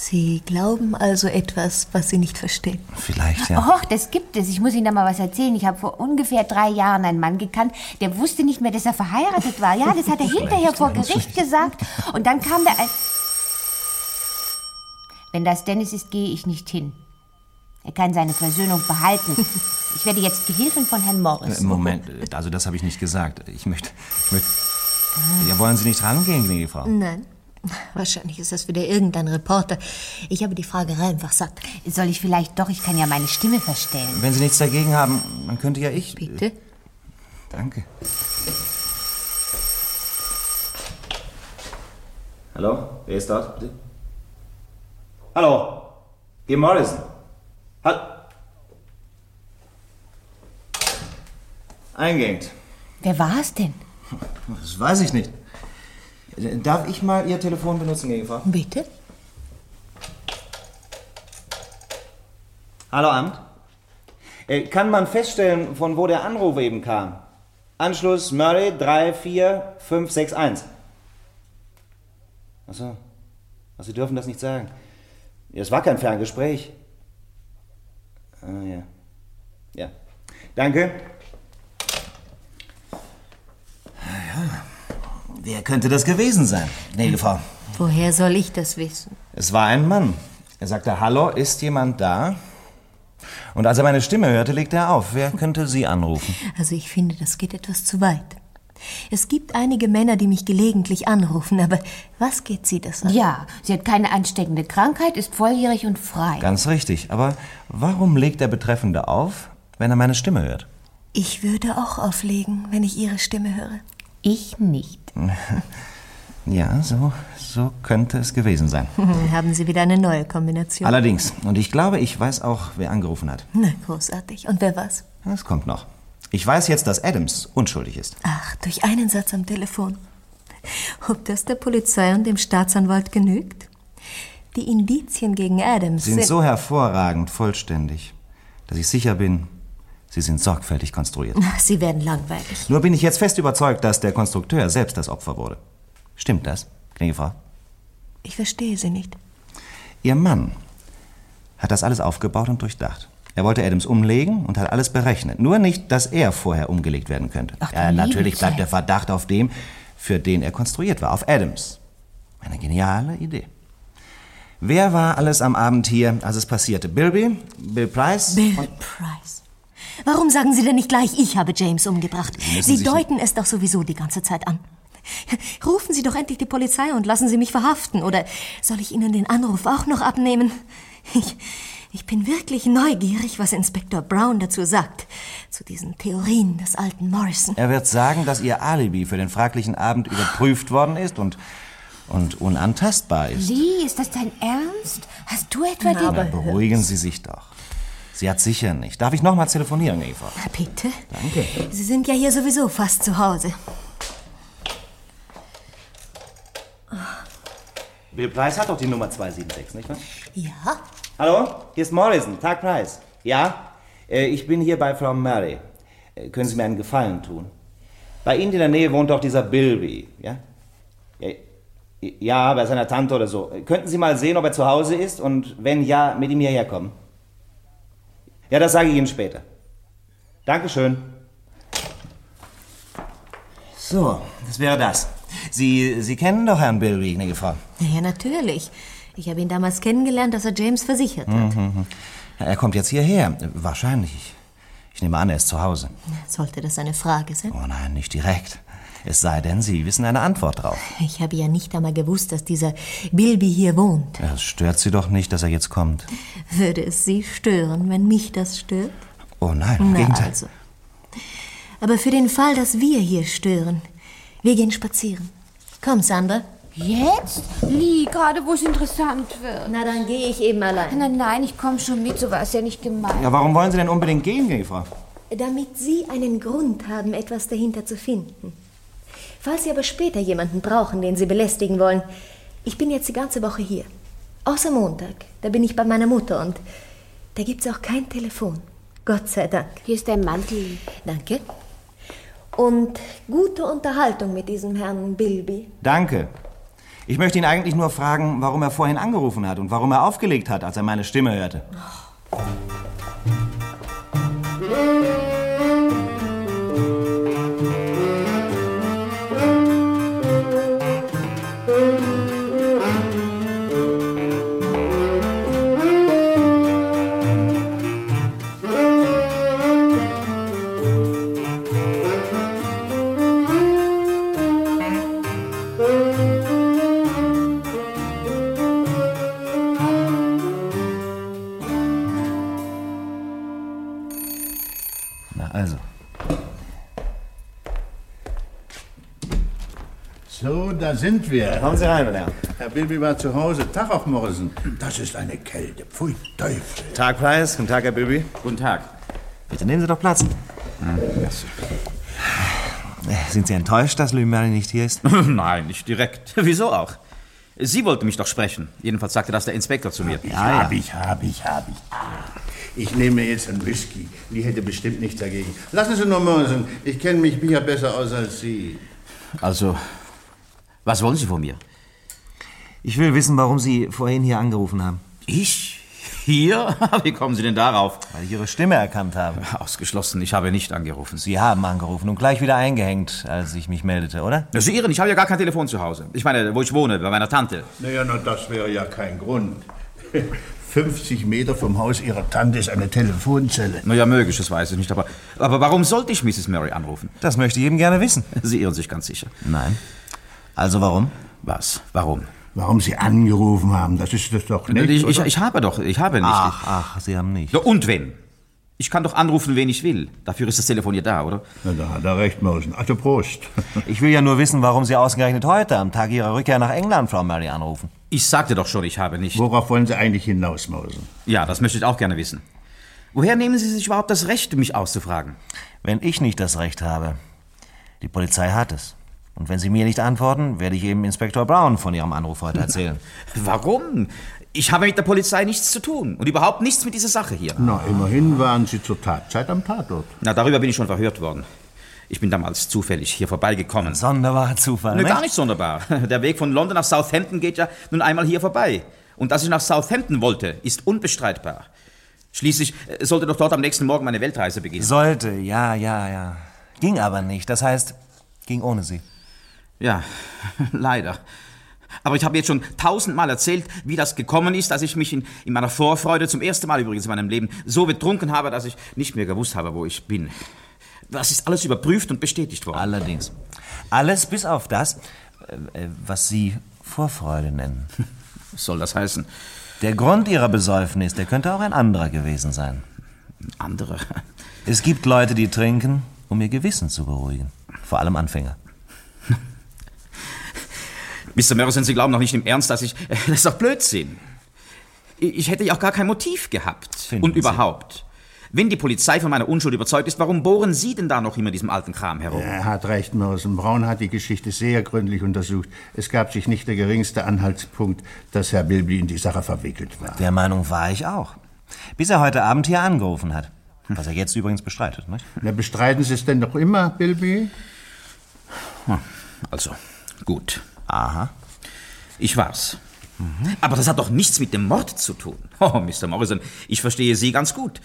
Speaker 18: Sie glauben also etwas, was Sie nicht verstehen.
Speaker 7: Vielleicht, ja.
Speaker 21: Och, das gibt es. Ich muss Ihnen da mal was erzählen. Ich habe vor ungefähr drei Jahren einen Mann gekannt, der wusste nicht mehr, dass er verheiratet war. Ja, das hat er hinterher vor Gericht gesagt. Und dann kam der ein... Wenn das Dennis ist, gehe ich nicht hin. Er kann seine Versöhnung behalten. Ich werde jetzt Gehilfin von Herrn Morris.
Speaker 7: Äh, Moment, äh, also das habe ich nicht gesagt. Ich möchte. Ich möchte. Ja, wollen Sie nicht rangehen, gnädige Frau?
Speaker 18: Nein. Wahrscheinlich ist das wieder irgendein Reporter. Ich habe die Fragerei einfach satt.
Speaker 21: Soll ich vielleicht doch? Ich kann ja meine Stimme verstellen.
Speaker 7: Wenn Sie nichts dagegen haben, dann könnte ja ich.
Speaker 18: Bitte?
Speaker 7: Danke. Hallo? Wer ist dort? Bitte? Hallo? Jim Morrison? Hall Eingängt.
Speaker 21: Wer war es denn?
Speaker 7: Das weiß ich nicht. Darf ich mal Ihr Telefon benutzen, gnädige Frau?
Speaker 18: Bitte?
Speaker 7: Hallo, Amt. Äh, Kann man feststellen, von wo der Anruf eben kam? Anschluss Murray 34561. Achso. Ach, Sie dürfen das nicht sagen. Es war kein Ferngespräch. Ah, ja. Ja. Danke. Wer könnte das gewesen sein, gnädige Frau?
Speaker 18: Woher soll ich das wissen?
Speaker 7: Es war ein Mann. Er sagte, hallo, ist jemand da? Und als er meine Stimme hörte, legte er auf. Wer könnte Sie anrufen?
Speaker 18: Also ich finde, das geht etwas zu weit. Es gibt einige Männer, die mich gelegentlich anrufen, aber was geht Sie das an?
Speaker 21: Ja, sie hat keine ansteckende Krankheit, ist volljährig und frei.
Speaker 7: Ganz richtig. Aber warum legt der Betreffende auf, wenn er meine Stimme hört?
Speaker 18: Ich würde auch auflegen, wenn ich Ihre Stimme höre.
Speaker 21: Ich nicht.
Speaker 7: Ja, so, so könnte es gewesen sein.
Speaker 18: Haben Sie wieder eine neue Kombination?
Speaker 7: Allerdings. Und ich glaube, ich weiß auch, wer angerufen hat.
Speaker 18: Na, großartig. Und wer was?
Speaker 7: Das kommt noch. Ich weiß jetzt, dass Adams unschuldig ist.
Speaker 18: Ach, durch einen Satz am Telefon. Ob das der Polizei und dem Staatsanwalt genügt? Die Indizien gegen Adams
Speaker 7: Sie sind so hervorragend vollständig, dass ich sicher bin, sie sind sorgfältig konstruiert.
Speaker 18: Sie werden langweilig.
Speaker 7: Nur bin ich jetzt fest überzeugt, dass der Konstrukteur selbst das Opfer wurde. Stimmt das, gnädige Frau?
Speaker 18: Ich verstehe Sie nicht.
Speaker 7: Ihr Mann hat das alles aufgebaut und durchdacht. Er wollte Adams umlegen und hat alles berechnet. Nur nicht, dass er vorher umgelegt werden könnte.
Speaker 21: Ach,
Speaker 7: ja, natürlich bleibt
Speaker 21: Zeit.
Speaker 7: der Verdacht auf dem, für den er konstruiert war, auf Adams. Eine geniale Idee. Wer war alles am Abend hier, als es passierte? Bilby? Bill Price?
Speaker 18: Bill Price. Warum sagen Sie denn nicht gleich, ich habe James umgebracht? Sie
Speaker 7: sich
Speaker 18: deuten es doch sowieso die ganze Zeit an. Rufen Sie doch endlich die Polizei und lassen Sie mich verhaften. Oder soll ich Ihnen den Anruf auch noch abnehmen? Ich, ich bin wirklich neugierig, was Inspektor Brown dazu sagt. Zu diesen Theorien des alten Morrison.
Speaker 7: Er wird sagen, dass Ihr Alibi für den fraglichen Abend überprüft worden ist und, und unantastbar ist.
Speaker 21: Lee, ist das dein Ernst? Hast du etwa
Speaker 18: Na,
Speaker 21: den...
Speaker 18: aber
Speaker 7: Beruhigen Sie sich doch. Sie hat sicher nicht. Darf ich nochmal telefonieren, Eva?
Speaker 18: Na, bitte.
Speaker 7: Danke.
Speaker 18: Sie sind ja hier sowieso fast zu Hause.
Speaker 7: Bill Price hat doch die Nummer 276, nicht wahr?
Speaker 18: Ja?
Speaker 7: Hallo, hier ist Morrison, Tag Price. Ja, äh, ich bin hier bei Frau Murray. Äh, können Sie mir einen Gefallen tun? Bei Ihnen in der Nähe wohnt doch dieser Bilby, ja? Ja, bei seiner Tante oder so. Könnten Sie mal sehen, ob er zu Hause ist und wenn ja, mit ihm hierher kommen? Ja, das sage ich Ihnen später. Dankeschön. So, das wäre das. Sie, Sie kennen doch Herrn Bilby, gnädige Frau.
Speaker 18: Ja, natürlich. Ich habe ihn damals kennengelernt, dass er James versichert hat.
Speaker 7: Mhm. Ja, Er kommt jetzt hierher. Wahrscheinlich. Ich nehme an, er ist zu Hause.
Speaker 18: Sollte das eine Frage sein?
Speaker 7: Oh nein, nicht direkt. Es sei denn, Sie wissen eine Antwort drauf.
Speaker 18: Ich habe ja nicht einmal gewusst, dass dieser Bilby hier wohnt.
Speaker 7: Es stört Sie doch nicht, dass er jetzt kommt.
Speaker 18: Würde es Sie stören, wenn mich das stört?
Speaker 7: Oh nein, im
Speaker 18: Na
Speaker 7: Gegenteil.
Speaker 18: also. Aber für den Fall, dass wir hier stören, wir gehen spazieren. Komm, Sandra.
Speaker 21: Jetzt? Lee, gerade wo es interessant wird.
Speaker 18: Na, dann gehe ich eben allein.
Speaker 21: Nein, nein, ich komme schon mit, so war es ja nicht gemeint.
Speaker 7: Ja, warum wollen Sie denn unbedingt gehen, gnädige Frau?
Speaker 18: Damit Sie einen Grund haben, etwas dahinter zu finden. Falls Sie aber später jemanden brauchen, den Sie belästigen wollen, ich bin jetzt die ganze Woche hier. Außer Montag, da bin ich bei meiner Mutter und da gibt's auch kein Telefon. Gott sei Dank.
Speaker 21: Hier ist dein Mantel.
Speaker 18: Danke. Und gute Unterhaltung mit diesem Herrn Bilby.
Speaker 7: Danke. Ich möchte ihn eigentlich nur fragen, warum er vorhin angerufen hat und warum er aufgelegt hat, als er meine Stimme hörte. Na
Speaker 4: da sind wir.
Speaker 7: Kommen Sie rein, meine Herren.
Speaker 4: Herr Bilby war zu Hause. Tag auf Morrison. Das ist eine Kälte. Pfui, Teufel.
Speaker 7: Tag, Price. Guten Tag, Herr Bilby.
Speaker 2: Guten Tag.
Speaker 7: Bitte nehmen Sie doch Platz. Sind Sie enttäuscht, dass Louis Mary nicht hier ist?
Speaker 2: Nein, nicht direkt. Wieso auch? Sie wollte mich doch sprechen. Jedenfalls sagte das der Inspektor zu mir.
Speaker 4: Ja, hab ich, hab ich, hab ich. Ich nehme jetzt einen Whisky. Die hätte bestimmt nichts dagegen. Lassen Sie nur Morrison. Ich kenne mich ja besser aus als Sie.
Speaker 2: Also, was wollen Sie von mir?
Speaker 7: Ich will wissen, warum Sie vorhin hier angerufen haben.
Speaker 2: Ich? Hier? Wie kommen Sie denn darauf?
Speaker 7: Weil ich Ihre Stimme erkannt habe.
Speaker 2: Ausgeschlossen, ich habe nicht angerufen.
Speaker 7: Sie haben angerufen und gleich wieder eingehängt, als ich mich meldete, oder?
Speaker 2: Na, Sie irren, ich habe ja gar kein Telefon zu Hause. Ich meine, wo ich wohne, bei meiner Tante.
Speaker 4: Naja, na, das wäre ja kein Grund. 50 Meter vom Haus Ihrer Tante ist eine Telefonzelle.
Speaker 2: Naja, möglich, das weiß ich nicht. Aber, aber warum sollte ich Mrs. Murray anrufen?
Speaker 7: Das möchte ich eben gerne wissen.
Speaker 2: Sie irren sich ganz sicher.
Speaker 7: Nein. Also warum?
Speaker 2: Was? Warum?
Speaker 4: Warum Sie angerufen haben, das ist das doch nicht,
Speaker 2: ich, ich, ich habe doch, ich habe nicht.
Speaker 7: Ach, ach, Sie haben nicht.
Speaker 2: Ja, und wenn? Ich kann doch anrufen, wen ich will. Dafür ist das Telefon ja da, oder?
Speaker 4: Na, da hat er recht, Mosen. Also Prost.
Speaker 7: Ich will ja nur wissen, warum Sie ausgerechnet heute, am Tag Ihrer Rückkehr nach England, Frau Murray, anrufen.
Speaker 2: Ich sagte doch schon, ich habe nicht.
Speaker 4: Worauf wollen Sie eigentlich hinaus, Mosen?
Speaker 2: Ja, das möchte ich auch gerne wissen. Woher nehmen Sie sich überhaupt das Recht, mich auszufragen?
Speaker 7: Wenn ich nicht das Recht habe. Die Polizei hat es. Und wenn Sie mir nicht antworten, werde ich eben Inspektor Brown von Ihrem Anruf heute erzählen.
Speaker 2: Warum? Ich habe mit der Polizei nichts zu tun und überhaupt nichts mit dieser Sache hier.
Speaker 4: Na, immerhin waren Sie zur Tatzeit am Tatort.
Speaker 2: Na, darüber bin ich schon verhört worden. Ich bin damals zufällig hier vorbeigekommen.
Speaker 7: Sonderbarer Zufall,
Speaker 2: Ne, gar nicht sonderbar. Der Weg von London nach Southampton geht ja nun einmal hier vorbei. Und dass ich nach Southampton wollte, ist unbestreitbar. Schließlich äh, sollte doch dort am nächsten Morgen meine Weltreise beginnen.
Speaker 7: Sollte, ja, ja, ja. Ging aber nicht. Das heißt, ging ohne Sie.
Speaker 2: Ja, leider. Aber ich habe jetzt schon tausendmal erzählt, wie das gekommen ist, dass ich mich in, in meiner Vorfreude, zum ersten Mal übrigens in meinem Leben, so betrunken habe, dass ich nicht mehr gewusst habe, wo ich bin. Das ist alles überprüft und bestätigt worden.
Speaker 7: Allerdings. Alles bis auf das, äh, äh, was Sie Vorfreude nennen.
Speaker 2: Was soll das heißen?
Speaker 7: Der Grund Ihrer Besäufnis, der könnte auch ein anderer gewesen sein.
Speaker 2: Andere?
Speaker 7: Es gibt Leute, die trinken, um ihr Gewissen zu beruhigen. Vor allem Anfänger.
Speaker 2: Mr. Morrison, Sie glauben doch nicht im Ernst, dass ich... Das ist doch Blödsinn. Ich hätte ja auch gar kein Motiv gehabt.
Speaker 7: Finden
Speaker 2: und
Speaker 7: Sie?
Speaker 2: überhaupt. Wenn die Polizei von meiner Unschuld überzeugt ist, warum bohren Sie denn da noch immer diesem alten Kram herum?
Speaker 4: Er hat recht, Mosen. Braun hat die Geschichte sehr gründlich untersucht. Es gab sich nicht der geringste Anhaltspunkt, dass Herr Bilby in die Sache verwickelt war.
Speaker 7: Der Meinung war ich auch. Bis er heute Abend hier angerufen hat. Was er jetzt übrigens bestreitet, nicht?
Speaker 4: Na, bestreiten Sie es denn noch immer, Bilby?
Speaker 2: Also, gut.
Speaker 7: Aha.
Speaker 2: Ich war's. Aber das hat doch nichts mit dem Mord zu tun. Oh, Mr. Morrison, ich verstehe Sie ganz gut.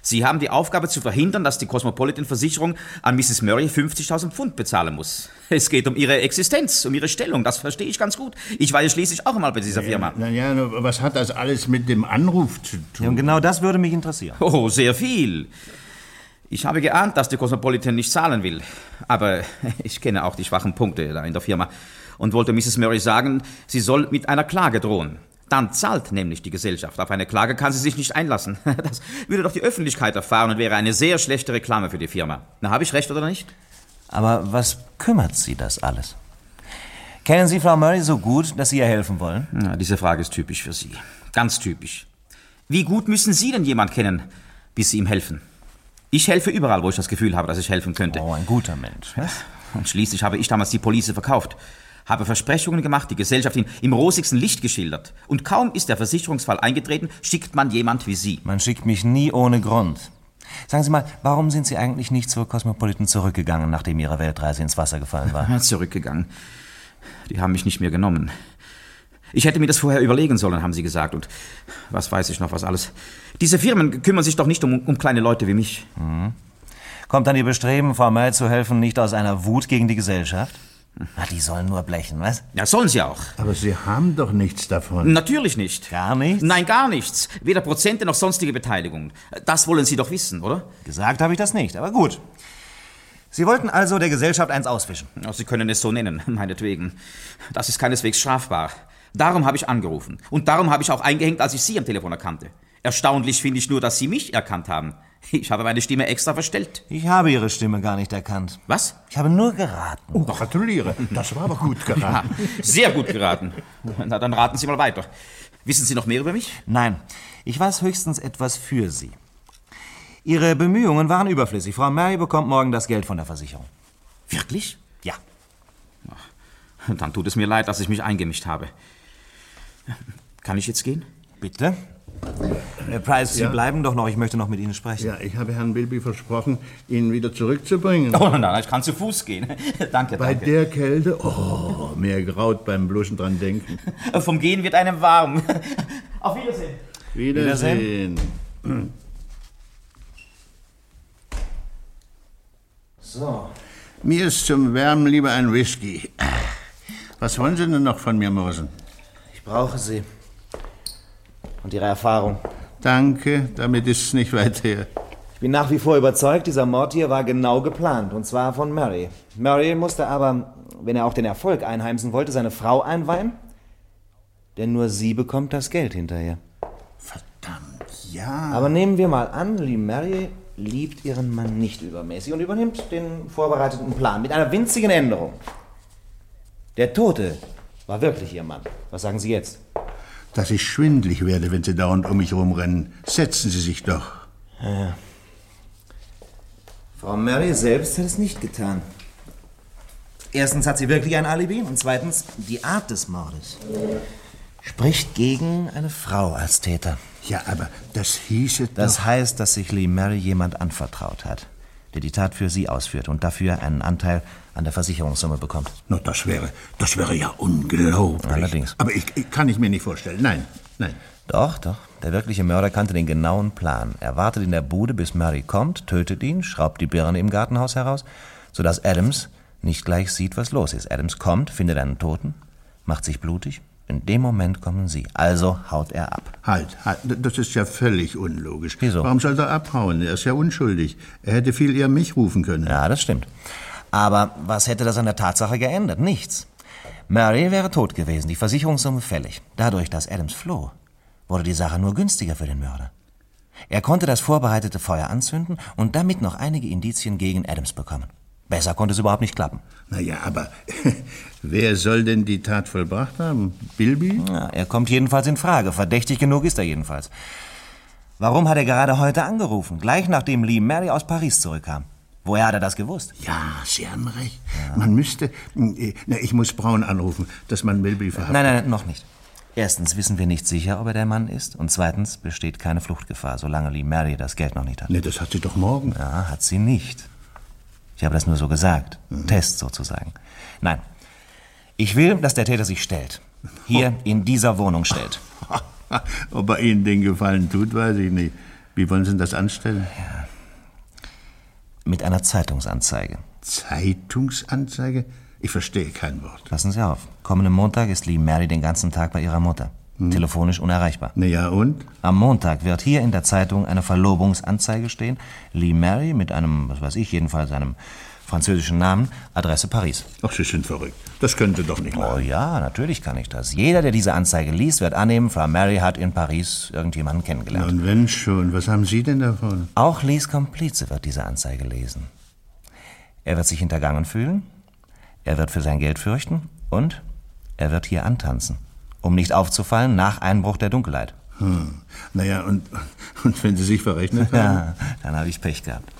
Speaker 2: Sie haben die Aufgabe zu verhindern, dass die Cosmopolitan-Versicherung an Mrs. Murray 50.000 Pfund bezahlen muss. Es geht um ihre Existenz, um ihre Stellung. Das verstehe ich ganz gut. Ich war ja schließlich auch einmal bei dieser Firma.
Speaker 4: Na ja, was hat das alles mit dem Anruf zu tun?
Speaker 7: Ja, und genau das würde mich interessieren.
Speaker 2: Oh, sehr viel. Ich habe geahnt, dass die Cosmopolitan nicht zahlen will. Aber ich kenne auch die schwachen Punkte da in der Firma und wollte Mrs. Murray sagen, sie soll mit einer Klage drohen. Dann zahlt nämlich die Gesellschaft. Auf eine Klage kann sie sich nicht einlassen. Das würde doch die Öffentlichkeit erfahren und wäre eine sehr schlechte Reklame für die Firma. Na, habe ich recht oder nicht?
Speaker 7: Aber was kümmert Sie das alles? Kennen Sie Frau Murray so gut, dass Sie ihr helfen wollen?
Speaker 2: Na, diese Frage ist typisch für Sie. Ganz typisch. Wie gut müssen Sie denn jemand kennen, bis Sie ihm helfen? Ich helfe überall, wo ich das Gefühl habe, dass ich helfen könnte.
Speaker 7: Oh, ein guter Mensch.
Speaker 2: Und schließlich habe ich damals die Police verkauft, habe Versprechungen gemacht, die Gesellschaft in, im rosigsten Licht geschildert. Und kaum ist der Versicherungsfall eingetreten, schickt man jemand wie Sie.
Speaker 7: Man schickt mich nie ohne Grund. Sagen Sie mal, warum sind Sie eigentlich nicht zur Cosmopolitan zurückgegangen, nachdem Ihre Weltreise ins Wasser gefallen war?
Speaker 2: Zurückgegangen. Die haben mich nicht mehr genommen. Ich hätte mir das vorher überlegen sollen, haben sie gesagt. Und was weiß ich noch, was alles. Diese Firmen kümmern sich doch nicht um, um kleine Leute wie mich.
Speaker 7: Mhm. Kommt dann Ihr Bestreben, Frau May zu helfen, nicht aus einer Wut gegen die Gesellschaft? Na, die sollen nur blechen, was?
Speaker 2: Ja, sollen sie auch.
Speaker 4: Aber Sie haben doch nichts davon.
Speaker 2: Natürlich nicht.
Speaker 7: Gar nichts?
Speaker 2: Nein, gar nichts. Weder Prozente noch sonstige Beteiligung. Das wollen Sie doch wissen, oder?
Speaker 7: Gesagt habe ich das nicht, aber gut. Sie wollten also der Gesellschaft eins auswischen.
Speaker 2: Ja, Sie können es so nennen, meinetwegen. Das ist keineswegs strafbar. Darum habe ich angerufen. Und darum habe ich auch eingehängt, als ich Sie am Telefon erkannte. Erstaunlich finde ich nur, dass Sie mich erkannt haben. Ich habe meine Stimme extra verstellt.
Speaker 7: Ich habe Ihre Stimme gar nicht erkannt.
Speaker 2: Was?
Speaker 7: Ich habe nur geraten.
Speaker 4: Oh, gratuliere. Das war aber gut geraten.
Speaker 2: Ja, sehr gut geraten. Na, dann raten Sie mal weiter. Wissen Sie noch mehr über mich?
Speaker 7: Nein, ich weiß höchstens etwas für Sie. Ihre Bemühungen waren überflüssig. Frau Mary bekommt morgen das Geld von der Versicherung.
Speaker 2: Wirklich?
Speaker 7: Ja.
Speaker 2: Dann tut es mir leid, dass ich mich eingemischt habe. Kann ich jetzt gehen?
Speaker 7: Bitte? Herr Price, Sie
Speaker 4: Ja?
Speaker 7: bleiben doch noch. Ich möchte noch mit Ihnen sprechen.
Speaker 4: Ja, ich habe Herrn Bilby versprochen, ihn wieder zurückzubringen.
Speaker 2: Oh nein, nein, ich kann zu Fuß gehen. danke,
Speaker 4: Bei
Speaker 2: danke.
Speaker 4: der Kälte? Oh, mir graut beim bloßen dran denken.
Speaker 2: Vom Gehen wird einem warm. Auf Wiedersehen.
Speaker 4: Wiedersehen.
Speaker 7: So.
Speaker 4: Mir ist zum Wärmen lieber ein Whisky. Was wollen Sie denn noch von mir, Mosen?
Speaker 7: Ich brauche Sie. Und Ihre Erfahrung.
Speaker 4: Danke, damit ist es nicht weit her.
Speaker 7: Ich bin nach wie vor überzeugt, dieser Mord hier war genau geplant, und zwar von Murray. Murray musste aber, wenn er auch den Erfolg einheimsen wollte, seine Frau einweihen, denn nur sie bekommt das Geld hinterher.
Speaker 4: Ja.
Speaker 7: Aber nehmen wir mal an, Lee Murray liebt ihren Mann nicht übermäßig und übernimmt den vorbereiteten Plan mit einer winzigen Änderung. Der Tote war wirklich ihr Mann. Was sagen Sie jetzt?
Speaker 4: Dass ich schwindlig werde, wenn Sie dauernd um mich rumrennen. Setzen Sie sich doch.
Speaker 7: Ja. Frau Murray selbst hat es nicht getan. Erstens hat sie wirklich ein Alibi und zweitens die Art des Mordes. Spricht gegen eine Frau als Täter.
Speaker 4: Ja, aber das hieße
Speaker 7: Das
Speaker 4: doch...
Speaker 7: heißt, dass sich Lee Murray jemand anvertraut hat, der die Tat für sie ausführt und dafür einen Anteil an der Versicherungssumme bekommt.
Speaker 4: No, das wäre, das wäre ja unglaublich.
Speaker 7: Allerdings.
Speaker 4: Aber ich, ich kann ich mir nicht vorstellen. Nein, nein.
Speaker 7: Doch, doch. Der wirkliche Mörder kannte den genauen Plan. Er wartet in der Bude, bis Murray kommt, tötet ihn, schraubt die Birne im Gartenhaus heraus, sodass Adams nicht gleich sieht, was los ist. Adams kommt, findet einen Toten, macht sich blutig. In dem Moment kommen sie. Also haut er ab.
Speaker 4: Halt, halt, das ist ja völlig unlogisch.
Speaker 7: Wieso?
Speaker 4: Warum soll er abhauen? Er ist ja unschuldig. Er hätte viel eher mich rufen können.
Speaker 7: Ja, das stimmt. Aber was hätte das an der Tatsache geändert? Nichts. Murray wäre tot gewesen, die Versicherungssumme fällig. Dadurch, dass Adams floh, wurde die Sache nur günstiger für den Mörder. Er konnte das vorbereitete Feuer anzünden und damit noch einige Indizien gegen Adams bekommen. Besser konnte es überhaupt nicht klappen.
Speaker 4: Na ja, aber wer soll denn die Tat vollbracht haben? Bilby?
Speaker 7: Ja, er kommt jedenfalls in Frage. Verdächtig genug ist er jedenfalls. Warum hat er gerade heute angerufen? Gleich nachdem Lee Mary aus Paris zurückkam. Woher hat er das gewusst?
Speaker 4: Ja, Sie haben recht. Man müsste... äh, Na, ich muss Braun anrufen, dass man Bilby verhaftet.
Speaker 7: Nein, nein, noch nicht. Erstens wissen wir nicht sicher, ob er der Mann ist. Und zweitens besteht keine Fluchtgefahr, solange Lee Mary das Geld noch nicht hat.
Speaker 4: Nee, das hat sie doch morgen.
Speaker 7: Ja, hat sie nicht. Ich habe das nur so gesagt. Test sozusagen. Nein. Ich will, dass der Täter sich stellt. Hier in dieser Wohnung stellt.
Speaker 4: Ob er Ihnen den Gefallen tut, weiß ich nicht. Wie wollen Sie denn das anstellen?
Speaker 7: Mit einer Zeitungsanzeige.
Speaker 4: Zeitungsanzeige? Ich verstehe kein Wort.
Speaker 7: Passen Sie auf. Kommenden Montag ist Lee Mary den ganzen Tag bei ihrer Mutter. Telefonisch unerreichbar.
Speaker 4: Na ja, und?
Speaker 7: Am Montag wird hier in der Zeitung eine Verlobungsanzeige stehen. Lee Mary mit einem, was weiß ich, jedenfalls einem französischen Namen, Adresse Paris.
Speaker 4: Ach, Sie sind verrückt. Das könnte doch nicht
Speaker 7: Oh ja, natürlich kann ich das. Jeder, der diese Anzeige liest, wird annehmen, Frau Mary hat in Paris irgendjemanden kennengelernt.
Speaker 4: Und wenn schon, was haben Sie denn davon?
Speaker 7: Auch Lees Komplize wird diese Anzeige lesen. Er wird sich hintergangen fühlen, er wird für sein Geld fürchten und er wird hier antanzen, um nicht aufzufallen nach Einbruch der Dunkelheit.
Speaker 4: Hm. Naja, und, und wenn Sie sich verrechnet haben?
Speaker 7: Ja, dann habe ich Pech gehabt.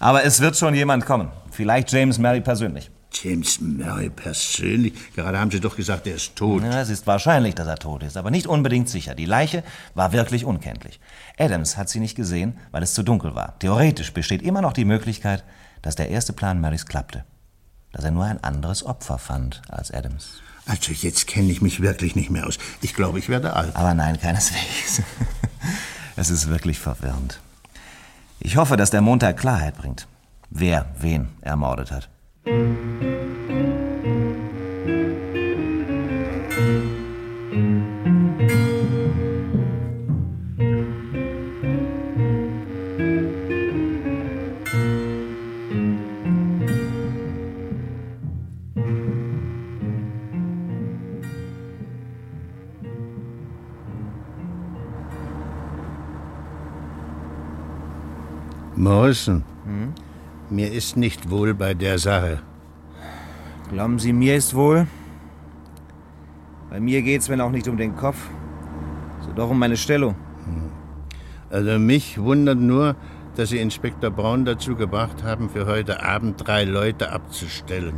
Speaker 7: Aber es wird schon jemand kommen. Vielleicht James Mary persönlich.
Speaker 4: James Murray persönlich? Gerade haben Sie doch gesagt, er ist tot.
Speaker 7: Ja, es ist wahrscheinlich, dass er tot ist, aber nicht unbedingt sicher. Die Leiche war wirklich unkenntlich. Adams hat sie nicht gesehen, weil es zu dunkel war. Theoretisch besteht immer noch die Möglichkeit, dass der erste Plan Marys klappte. Dass er nur ein anderes Opfer fand als Adams.
Speaker 4: Also jetzt kenne ich mich wirklich nicht mehr aus. Ich glaube, ich werde alt.
Speaker 7: Aber nein, keineswegs. es ist wirklich verwirrend. Ich hoffe, dass der Montag Klarheit bringt, wer wen ermordet hat.
Speaker 4: Morrison, mir ist nicht wohl bei der Sache.
Speaker 7: Glauben Sie, mir ist wohl? Bei mir geht's, wenn auch nicht um den Kopf, so doch um meine Stellung.
Speaker 4: Also mich wundert nur, dass Sie Inspektor Braun dazu gebracht haben, für heute Abend drei Leute abzustellen.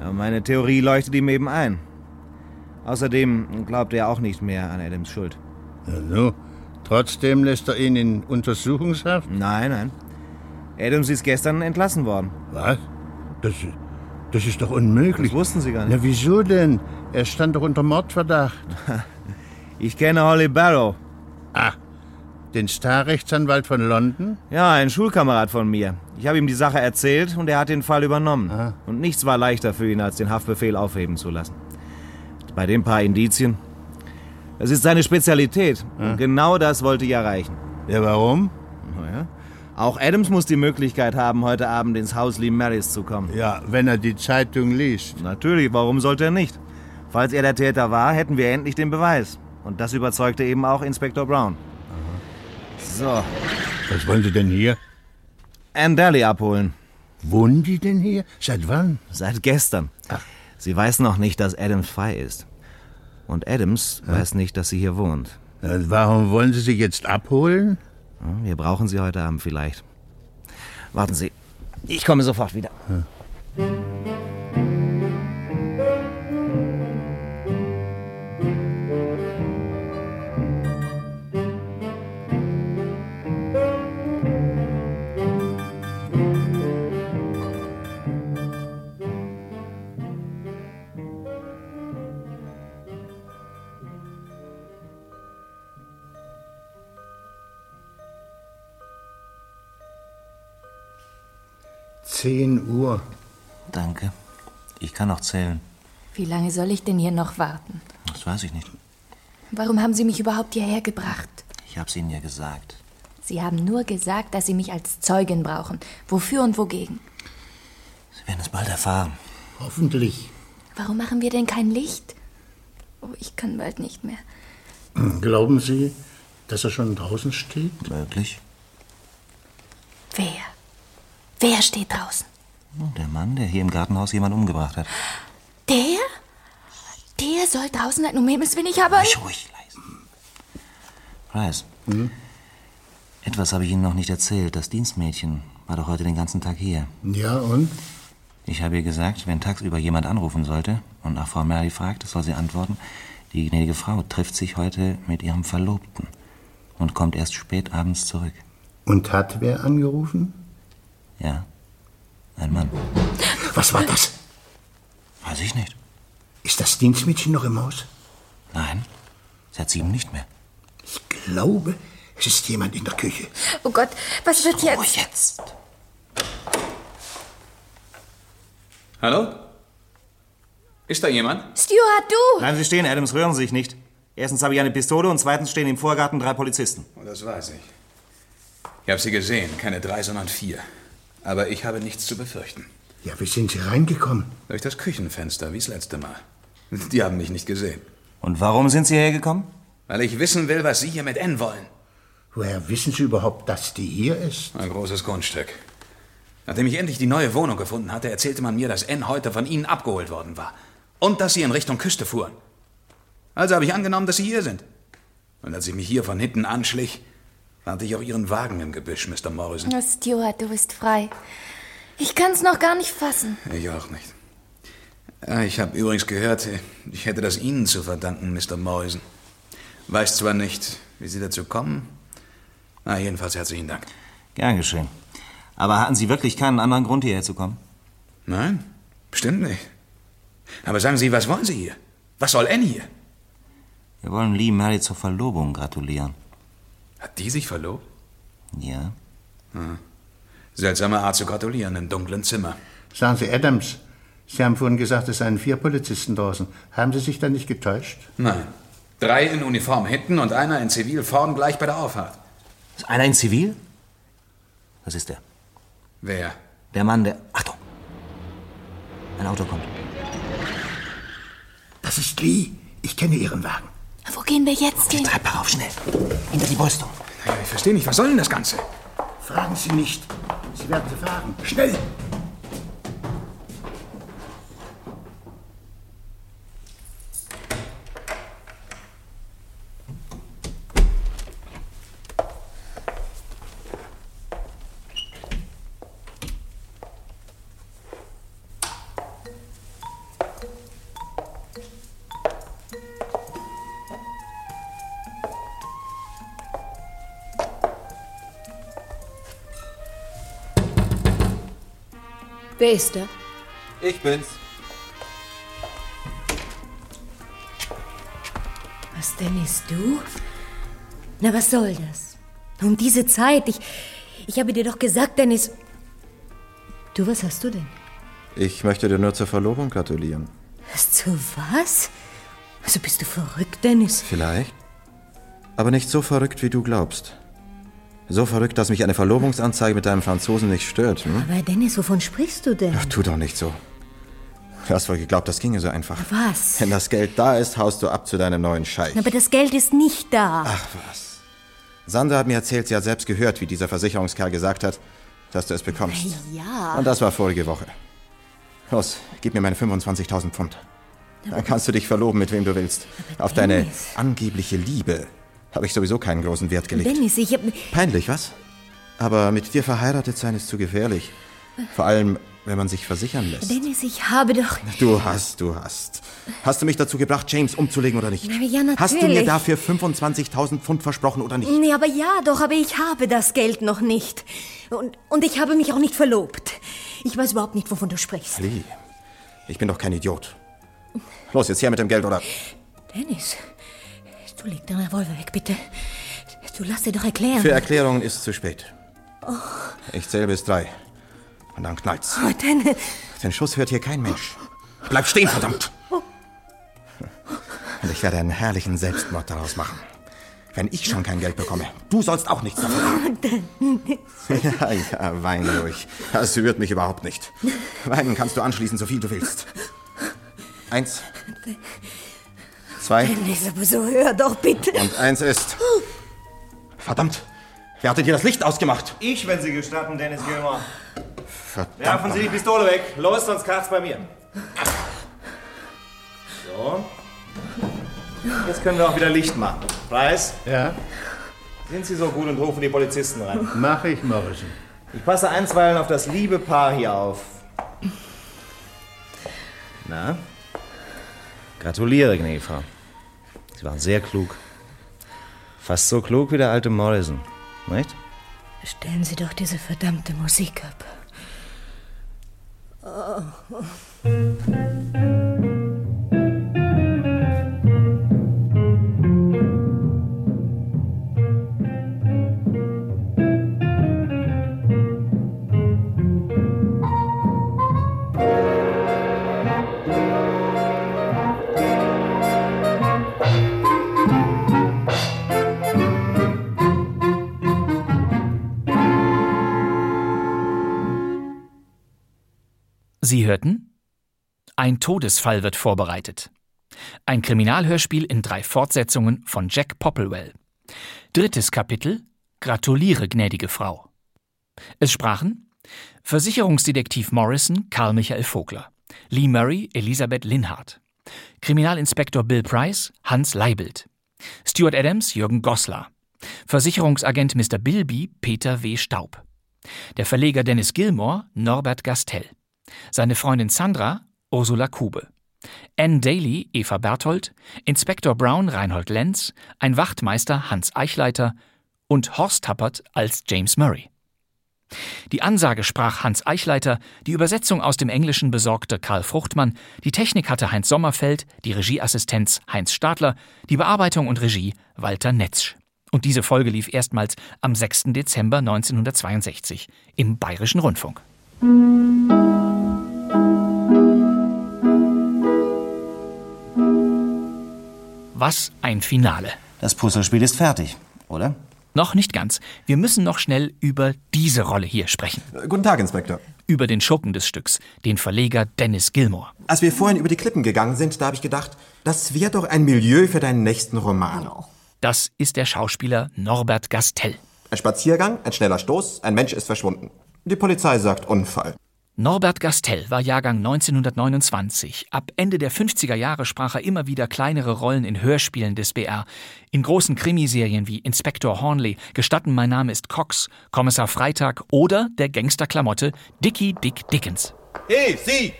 Speaker 7: Ja, meine Theorie leuchtet ihm eben ein. Außerdem glaubt er auch nicht mehr an Adams Schuld.
Speaker 4: Ja, so. Trotzdem lässt er ihn in Untersuchungshaft?
Speaker 7: Nein, nein. Adams ist gestern entlassen worden.
Speaker 4: Was? Das, das ist doch unmöglich.
Speaker 7: Das wussten Sie gar nicht.
Speaker 4: Na, wieso denn? Er stand doch unter Mordverdacht.
Speaker 7: Ich kenne Holly Barrow.
Speaker 4: Ah, den Starrechtsanwalt von London?
Speaker 7: Ja, ein Schulkamerad von mir. Ich habe ihm die Sache erzählt und er hat den Fall übernommen. Und nichts war leichter für ihn, als den Haftbefehl aufheben zu lassen. Bei den paar Indizien. Das ist seine Spezialität. Und genau das wollte ich erreichen.
Speaker 4: Ja, warum?
Speaker 7: Auch Adams muss die Möglichkeit haben, heute Abend ins Haus Lee Marys zu kommen.
Speaker 4: Ja, wenn er die Zeitung liest.
Speaker 7: Natürlich, warum sollte er nicht? Falls er der Täter war, hätten wir endlich den Beweis. Und das überzeugte eben auch Inspektor Brown. So.
Speaker 4: Was wollen Sie denn hier?
Speaker 7: Ann Daly abholen.
Speaker 4: Wohnen die denn hier? Seit wann?
Speaker 7: Seit gestern. Sie weiß noch nicht, dass Adams frei ist. Und Adams weiß nicht, dass sie hier wohnt.
Speaker 4: Äh, Warum wollen Sie sie jetzt abholen?
Speaker 7: Ja, Wir brauchen sie heute Abend vielleicht. Warten Sie. Ich komme sofort wieder.
Speaker 4: Zehn Uhr.
Speaker 7: Danke. Ich kann noch zählen.
Speaker 18: Wie lange soll ich denn hier noch warten?
Speaker 7: Das weiß ich nicht.
Speaker 18: Warum haben Sie mich überhaupt hierher gebracht?
Speaker 7: Ich hab's Ihnen ja gesagt.
Speaker 18: Sie haben nur gesagt, dass Sie mich als Zeugin brauchen. Wofür und wogegen?
Speaker 7: Sie werden es bald erfahren.
Speaker 4: Hoffentlich.
Speaker 18: Warum machen wir denn kein Licht? Oh, ich kann bald nicht mehr.
Speaker 4: Glauben Sie, dass er schon draußen steht?
Speaker 7: Möglich.
Speaker 18: Wer? Wer steht draußen?
Speaker 7: Oh, Der Mann, der hier im Gartenhaus jemand umgebracht hat.
Speaker 18: Der? Der soll draußen sein. Um Himmels Willen, ich habe...
Speaker 7: Ruhig, ruhig, leise. Price. Etwas habe ich Ihnen noch nicht erzählt. Das Dienstmädchen war doch heute den ganzen Tag hier.
Speaker 4: Ja, und?
Speaker 7: Ich habe ihr gesagt, wenn tagsüber jemand anrufen sollte und nach Frau Mary fragt, soll sie antworten, die gnädige Frau trifft sich heute mit ihrem Verlobten und kommt erst spät abends zurück.
Speaker 4: Und hat wer angerufen?
Speaker 7: Ja, ein Mann.
Speaker 4: Was war das?
Speaker 7: Weiß ich nicht.
Speaker 4: Ist das Dienstmädchen noch im Haus?
Speaker 7: Nein, seit sieben nicht mehr.
Speaker 4: Ich glaube, es ist jemand in der Küche.
Speaker 18: Oh Gott, was wird jetzt?
Speaker 7: jetzt.
Speaker 3: Hallo? Ist da jemand?
Speaker 18: Stuart, du!
Speaker 7: Bleiben Sie stehen, Adams, rühren Sie sich nicht. Erstens habe ich eine Pistole und zweitens stehen im Vorgarten drei Polizisten.
Speaker 3: Oh, das weiß ich. Ich habe sie gesehen, keine drei, sondern vier. Aber ich habe nichts zu befürchten.
Speaker 4: Ja, wie sind Sie reingekommen?
Speaker 3: Durch das Küchenfenster, wie das letzte Mal. Die haben mich nicht gesehen.
Speaker 7: Und warum sind Sie hergekommen?
Speaker 3: Weil ich wissen will, was Sie hier mit N wollen.
Speaker 4: Woher wissen Sie überhaupt, dass die hier ist?
Speaker 3: Ein großes Grundstück. Nachdem ich endlich die neue Wohnung gefunden hatte, erzählte man mir, dass N heute von Ihnen abgeholt worden war. Und dass Sie in Richtung Küste fuhren. Also habe ich angenommen, dass Sie hier sind. Und als ich mich hier von hinten anschlich, fand ich auch Ihren Wagen im Gebüsch, Mr. Morrison.
Speaker 18: Oh, Stuart, du bist frei. Ich kann's noch gar nicht fassen.
Speaker 3: Ich auch nicht. Ja, Ich habe übrigens gehört, ich hätte das Ihnen zu verdanken, Mr. Morrison. Weiß zwar nicht, wie Sie dazu kommen. Na, jedenfalls herzlichen Dank.
Speaker 7: Gern geschehen. Aber hatten Sie wirklich keinen anderen Grund, hierher zu kommen?
Speaker 3: Nein, bestimmt nicht. Aber sagen Sie, was wollen Sie hier? Was soll N hier?
Speaker 7: Wir wollen Lee Mary zur Verlobung gratulieren.
Speaker 3: Hat die sich verlobt?
Speaker 7: Ja.
Speaker 3: Hm. Seltsame Art zu gratulieren im dunklen Zimmer.
Speaker 4: Sagen Sie, Adams, Sie haben vorhin gesagt, es seien vier Polizisten draußen. Haben Sie sich da nicht getäuscht?
Speaker 3: Nein. Drei in Uniform hinten und einer in Zivil vorn gleich bei der Auffahrt.
Speaker 7: Ist einer in Zivil? Was ist der?
Speaker 3: Wer?
Speaker 7: Der Mann, der. Achtung! Ein Auto kommt.
Speaker 4: Das ist Lee. Ich kenne Ihren Wagen.
Speaker 18: Wo gehen wir jetzt hin?
Speaker 7: Treppe rauf, schnell. Hinter die Brüstung.
Speaker 3: Ja, ich verstehe nicht, was soll denn das Ganze?
Speaker 4: Fragen Sie nicht. Sie werden Sie fragen. Schnell!
Speaker 11: Wer ist da?
Speaker 22: Ich bin's.
Speaker 18: Was, Dennis, du? Na, was soll das? Um diese Zeit, ich, ich habe dir doch gesagt, Dennis... Du, was hast du denn?
Speaker 22: Ich möchte dir nur zur Verlobung gratulieren.
Speaker 18: Was, zu was? Also bist du verrückt, Dennis?
Speaker 23: Vielleicht. Aber nicht so verrückt, wie du glaubst. So verrückt, dass mich eine Verlobungsanzeige mit deinem Franzosen nicht stört. Hm?
Speaker 18: Aber Dennis, wovon sprichst du denn?
Speaker 23: Ach, tu doch nicht so. Du hast wohl geglaubt, das ginge so einfach.
Speaker 18: Was?
Speaker 23: Wenn das Geld da ist, haust du ab zu deinem neuen Scheich.
Speaker 18: Aber das Geld ist nicht da.
Speaker 23: Ach was. Sandra hat mir erzählt, sie hat selbst gehört, wie dieser Versicherungskerl gesagt hat, dass du es bekommst.
Speaker 18: Ja.
Speaker 23: Und das war vorige Woche. Los, gib mir meine 25.000 Pfund. Dann kannst du dich verloben, mit wem du willst. Auf deine angebliche Liebe habe ich sowieso keinen großen Wert gelegt.
Speaker 18: Dennis, ich hab...
Speaker 23: Peinlich, was? Aber mit dir verheiratet sein ist zu gefährlich. Vor allem, wenn man sich versichern lässt.
Speaker 18: Dennis, ich habe doch...
Speaker 23: Du hast, du hast. Hast du mich dazu gebracht, James umzulegen oder nicht?
Speaker 18: Ja, natürlich.
Speaker 23: Hast du mir dafür 25.000 Pfund versprochen oder nicht?
Speaker 18: Nee, aber ja, doch, aber ich habe das Geld noch nicht. Und, und ich habe mich auch nicht verlobt. Ich weiß überhaupt nicht, wovon du sprichst.
Speaker 23: Lee, ich bin doch kein Idiot. Los, jetzt her mit dem Geld, oder?
Speaker 18: Dennis, du leg den Revolver weg, bitte. Du lass dir doch erklären.
Speaker 23: Für Erklärungen ist es zu spät.
Speaker 18: Oh,
Speaker 23: Ich zähle bis drei. Und dann knallt's.
Speaker 18: oh, Dennis.
Speaker 23: Den Schuss hört hier kein Mensch. Bleib stehen, verdammt! Und ich werde einen herrlichen Selbstmord daraus machen. Wenn ich schon kein Geld bekomme. Du sollst auch nichts davon haben. Ja, ja, wein ruhig. Das rührt mich überhaupt nicht. Weinen kannst du anschließen, so viel du willst. Eins, zwei
Speaker 18: Dennis, aber so hör doch bitte.
Speaker 23: und eins ist... Verdammt! Wer hatte dir das Licht ausgemacht?
Speaker 7: Ich, wenn Sie gestatten, Dennis Gilmore.
Speaker 23: Verdammt.
Speaker 7: Werfen Sie die Pistole weg. Los, sonst kracht's bei mir. So. Jetzt können wir auch wieder Licht machen. Preis?
Speaker 4: Ja?
Speaker 7: Sind Sie so gut und rufen die Polizisten rein?
Speaker 4: Mach ich, Morrison.
Speaker 7: Ich passe einstweilen auf das liebe Paar hier auf. Na?
Speaker 23: Gratuliere, gnädige Frau. Sie waren sehr klug. Fast so klug wie der alte Morrison, nicht?
Speaker 18: Stellen Sie doch diese verdammte Musik ab. Oh.
Speaker 8: Sie hörten Ein Todesfall wird vorbereitet. Ein Kriminalhörspiel in drei Fortsetzungen von Jack Popplewell. Drittes Kapitel Gratuliere, gnädige Frau. Es sprachen Versicherungsdetektiv Morrison Karl Michael Vogler, Lee Murray Elisabeth Linhardt, Kriminalinspektor Bill Price Hans Leibelt, Stuart Adams Jürgen Goslar, Versicherungsagent Mr. Bilby Peter W. Staub, der Verleger Dennis Gilmore Norbert Gastel, seine Freundin Sandra Ursula Kube, Anne Daly Eva Berthold, Inspektor Brown Reinhold Lenz, ein Wachtmeister Hans Eichleiter und Horst Tappert als James Murray. Die Ansage sprach Hans Eichleiter, die Übersetzung aus dem Englischen besorgte Karl Fruchtmann, die Technik hatte Heinz Sommerfeld, die Regieassistenz Heinz Stadler, die Bearbeitung und Regie Walter Netzsch. Und diese Folge lief erstmals am 6. Dezember 1962 im Bayerischen Rundfunk. Was ein Finale.
Speaker 23: Das Puzzlespiel ist fertig, oder?
Speaker 8: Noch nicht ganz. Wir müssen noch schnell über diese Rolle hier sprechen.
Speaker 24: Guten Tag, Inspektor.
Speaker 8: Über den Schurken des Stücks, den Verleger Dennis Gilmore.
Speaker 24: Als wir vorhin über die Klippen gegangen sind, da habe ich gedacht, das wäre doch ein Milieu für deinen nächsten Roman.
Speaker 8: Das ist der Schauspieler Norbert Gastel.
Speaker 24: Ein Spaziergang, ein schneller Stoß, ein Mensch ist verschwunden. Die Polizei sagt Unfall.
Speaker 8: Norbert Gastel war Jahrgang 1929. Ab Ende der 50er Jahre sprach er immer wieder kleinere Rollen in Hörspielen des BR. In großen Krimiserien wie Inspektor Hornley, Gestatten, mein Name ist Cox, Kommissar Freitag oder der Gangsterklamotte Dickie Dick Dickens.
Speaker 24: Hey, Sie!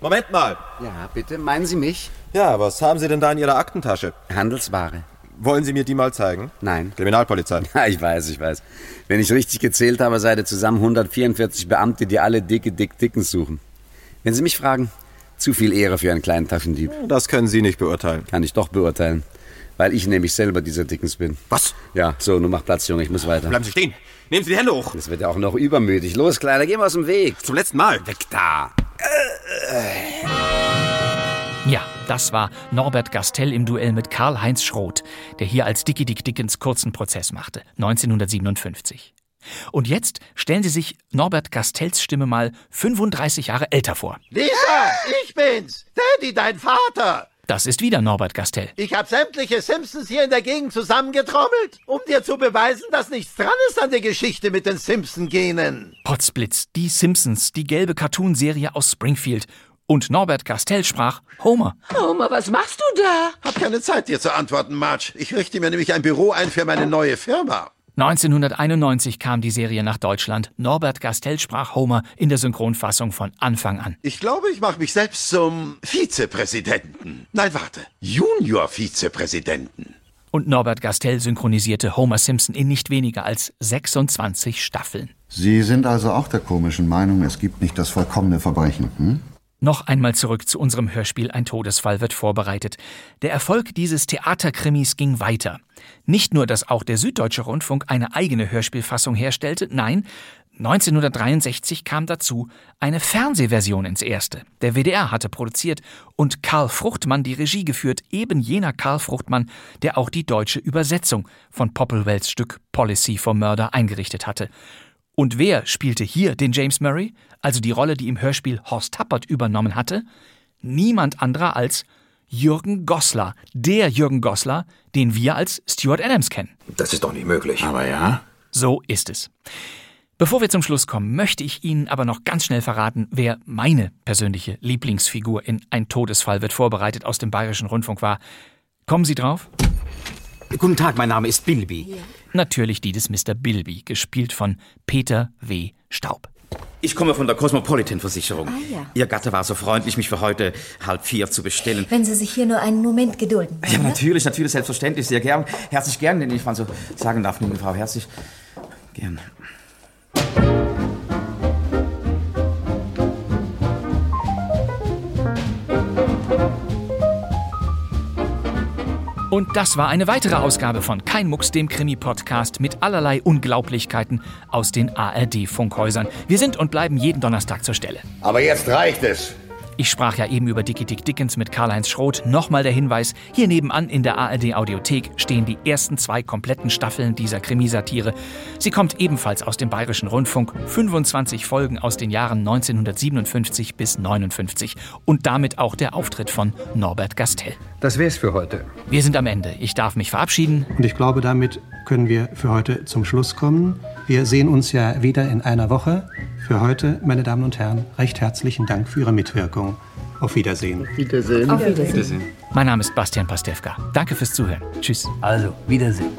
Speaker 24: Moment mal.
Speaker 25: Ja, bitte, meinen Sie mich?
Speaker 24: Ja, was haben Sie denn da in Ihrer Aktentasche?
Speaker 25: Handelsware.
Speaker 24: Wollen Sie mir die mal zeigen?
Speaker 25: Nein.
Speaker 24: Kriminalpolizei.
Speaker 25: Ja, ich weiß, ich weiß. Wenn ich richtig gezählt habe, seid ihr zusammen 144 Beamte, die alle dicke Dick Dickens suchen. Wenn Sie mich fragen, zu viel Ehre für einen kleinen Taschendieb.
Speaker 24: Das können Sie nicht beurteilen.
Speaker 25: Kann ich doch beurteilen. Weil ich nämlich selber dieser Dickens bin.
Speaker 24: Was?
Speaker 25: Ja, so, nun mach Platz, Junge, ich muss weiter.
Speaker 24: Bleiben Sie stehen. Nehmen Sie die Hände hoch.
Speaker 25: Das wird ja auch noch übermütig. Los, Kleiner, geh mal aus dem Weg.
Speaker 24: Zum letzten Mal.
Speaker 25: Weg da.
Speaker 8: Ja, Das war Norbert Gastel im Duell mit Karl-Heinz Schroth, der hier als Dickie Dick Dickens kurzen Prozess machte, 1957. Und jetzt stellen Sie sich Norbert Gastells Stimme mal 35 Jahre älter vor.
Speaker 26: Lisa, ich bin's, Daddy, dein Vater.
Speaker 8: Das ist wieder Norbert Gastel.
Speaker 26: Ich habe sämtliche Simpsons hier in der Gegend zusammengetrommelt, um dir zu beweisen, dass nichts dran ist an der Geschichte mit den Simpson-Genen.
Speaker 8: Potzblitz, die Simpsons, die gelbe Cartoonserie aus Springfield. Und Norbert Gastel sprach Homer.
Speaker 26: Homer, was machst du da? Hab keine Zeit, dir zu antworten, Marge. Ich richte mir nämlich ein Büro ein für meine neue Firma.
Speaker 8: 1991 kam die Serie nach Deutschland. Norbert Gastel sprach Homer in der Synchronfassung von Anfang an.
Speaker 26: Ich glaube, ich mache mich selbst zum Vizepräsidenten. Nein, warte. Junior-Vizepräsidenten.
Speaker 8: Und Norbert Gastel synchronisierte Homer Simpson in nicht weniger als 26 Staffeln.
Speaker 10: Sie sind also auch der komischen Meinung, es gibt nicht das vollkommene Verbrechen, hm?
Speaker 8: Noch einmal zurück zu unserem Hörspiel Ein Todesfall wird vorbereitet. Der Erfolg dieses Theaterkrimis ging weiter. Nicht nur, dass auch der Süddeutsche Rundfunk eine eigene Hörspielfassung herstellte, nein, 1963 kam dazu eine Fernsehversion ins Erste. Der WDR hatte produziert und Karl Fruchtmann die Regie geführt, eben jener Karl Fruchtmann, der auch die deutsche Übersetzung von Popplewells Stück Policy for Murder eingerichtet hatte. Und wer spielte hier den James Murray, also die Rolle, die im Hörspiel Horst Tappert übernommen hatte? Niemand anderer als Jürgen Goslar, der Jürgen Goslar, den wir als Stuart Adams kennen.
Speaker 27: Das ist doch nicht möglich.
Speaker 8: Aber ja. So ist es. Bevor wir zum Schluss kommen, möchte ich Ihnen aber noch ganz schnell verraten, wer meine persönliche Lieblingsfigur in Ein Todesfall wird vorbereitet aus dem Bayerischen Rundfunk war. Kommen Sie drauf?
Speaker 2: Guten Tag, mein Name ist Bilby.
Speaker 8: Natürlich die des Mr. Bilby, gespielt von Peter W. Staub.
Speaker 2: Ich komme von der Cosmopolitan-Versicherung.
Speaker 18: Ah, ja.
Speaker 2: Ihr Gatte war so freundlich, mich für heute halb vier zu bestellen.
Speaker 18: Wenn Sie sich hier nur einen Moment gedulden.
Speaker 2: Ja, natürlich, natürlich, selbstverständlich, sehr gern. Herzlich gern, wenn ich mal so sagen darf, liebe Frau, herzlich gern.
Speaker 8: Und das war eine weitere Ausgabe von Kein Mucks, dem Krimi-Podcast mit allerlei Unglaublichkeiten aus den ARD-Funkhäusern. Wir sind und bleiben jeden Donnerstag zur Stelle.
Speaker 26: Aber jetzt reicht es.
Speaker 8: Ich sprach ja eben über Dickie Dick Dickens mit Karl-Heinz Schroth. Nochmal der Hinweis, hier nebenan in der ARD-Audiothek stehen die ersten zwei kompletten Staffeln dieser Krimisatire. Sie kommt ebenfalls aus dem Bayerischen Rundfunk, 25 Folgen aus den Jahren 1957 bis 59 und damit auch der Auftritt von Norbert Gastel.
Speaker 27: Das wär's für heute.
Speaker 8: Wir sind am Ende. Ich darf mich verabschieden.
Speaker 28: Und ich glaube, damit können wir für heute zum Schluss kommen. Wir sehen uns ja wieder in einer Woche. Für heute, meine Damen und Herren, recht herzlichen Dank für Ihre Mitwirkung. Auf Wiedersehen.
Speaker 26: Wiedersehen.
Speaker 8: Auf Wiedersehen. Mein Name ist Bastian Pastewka. Danke fürs Zuhören. Tschüss.
Speaker 27: Also, Wiedersehen.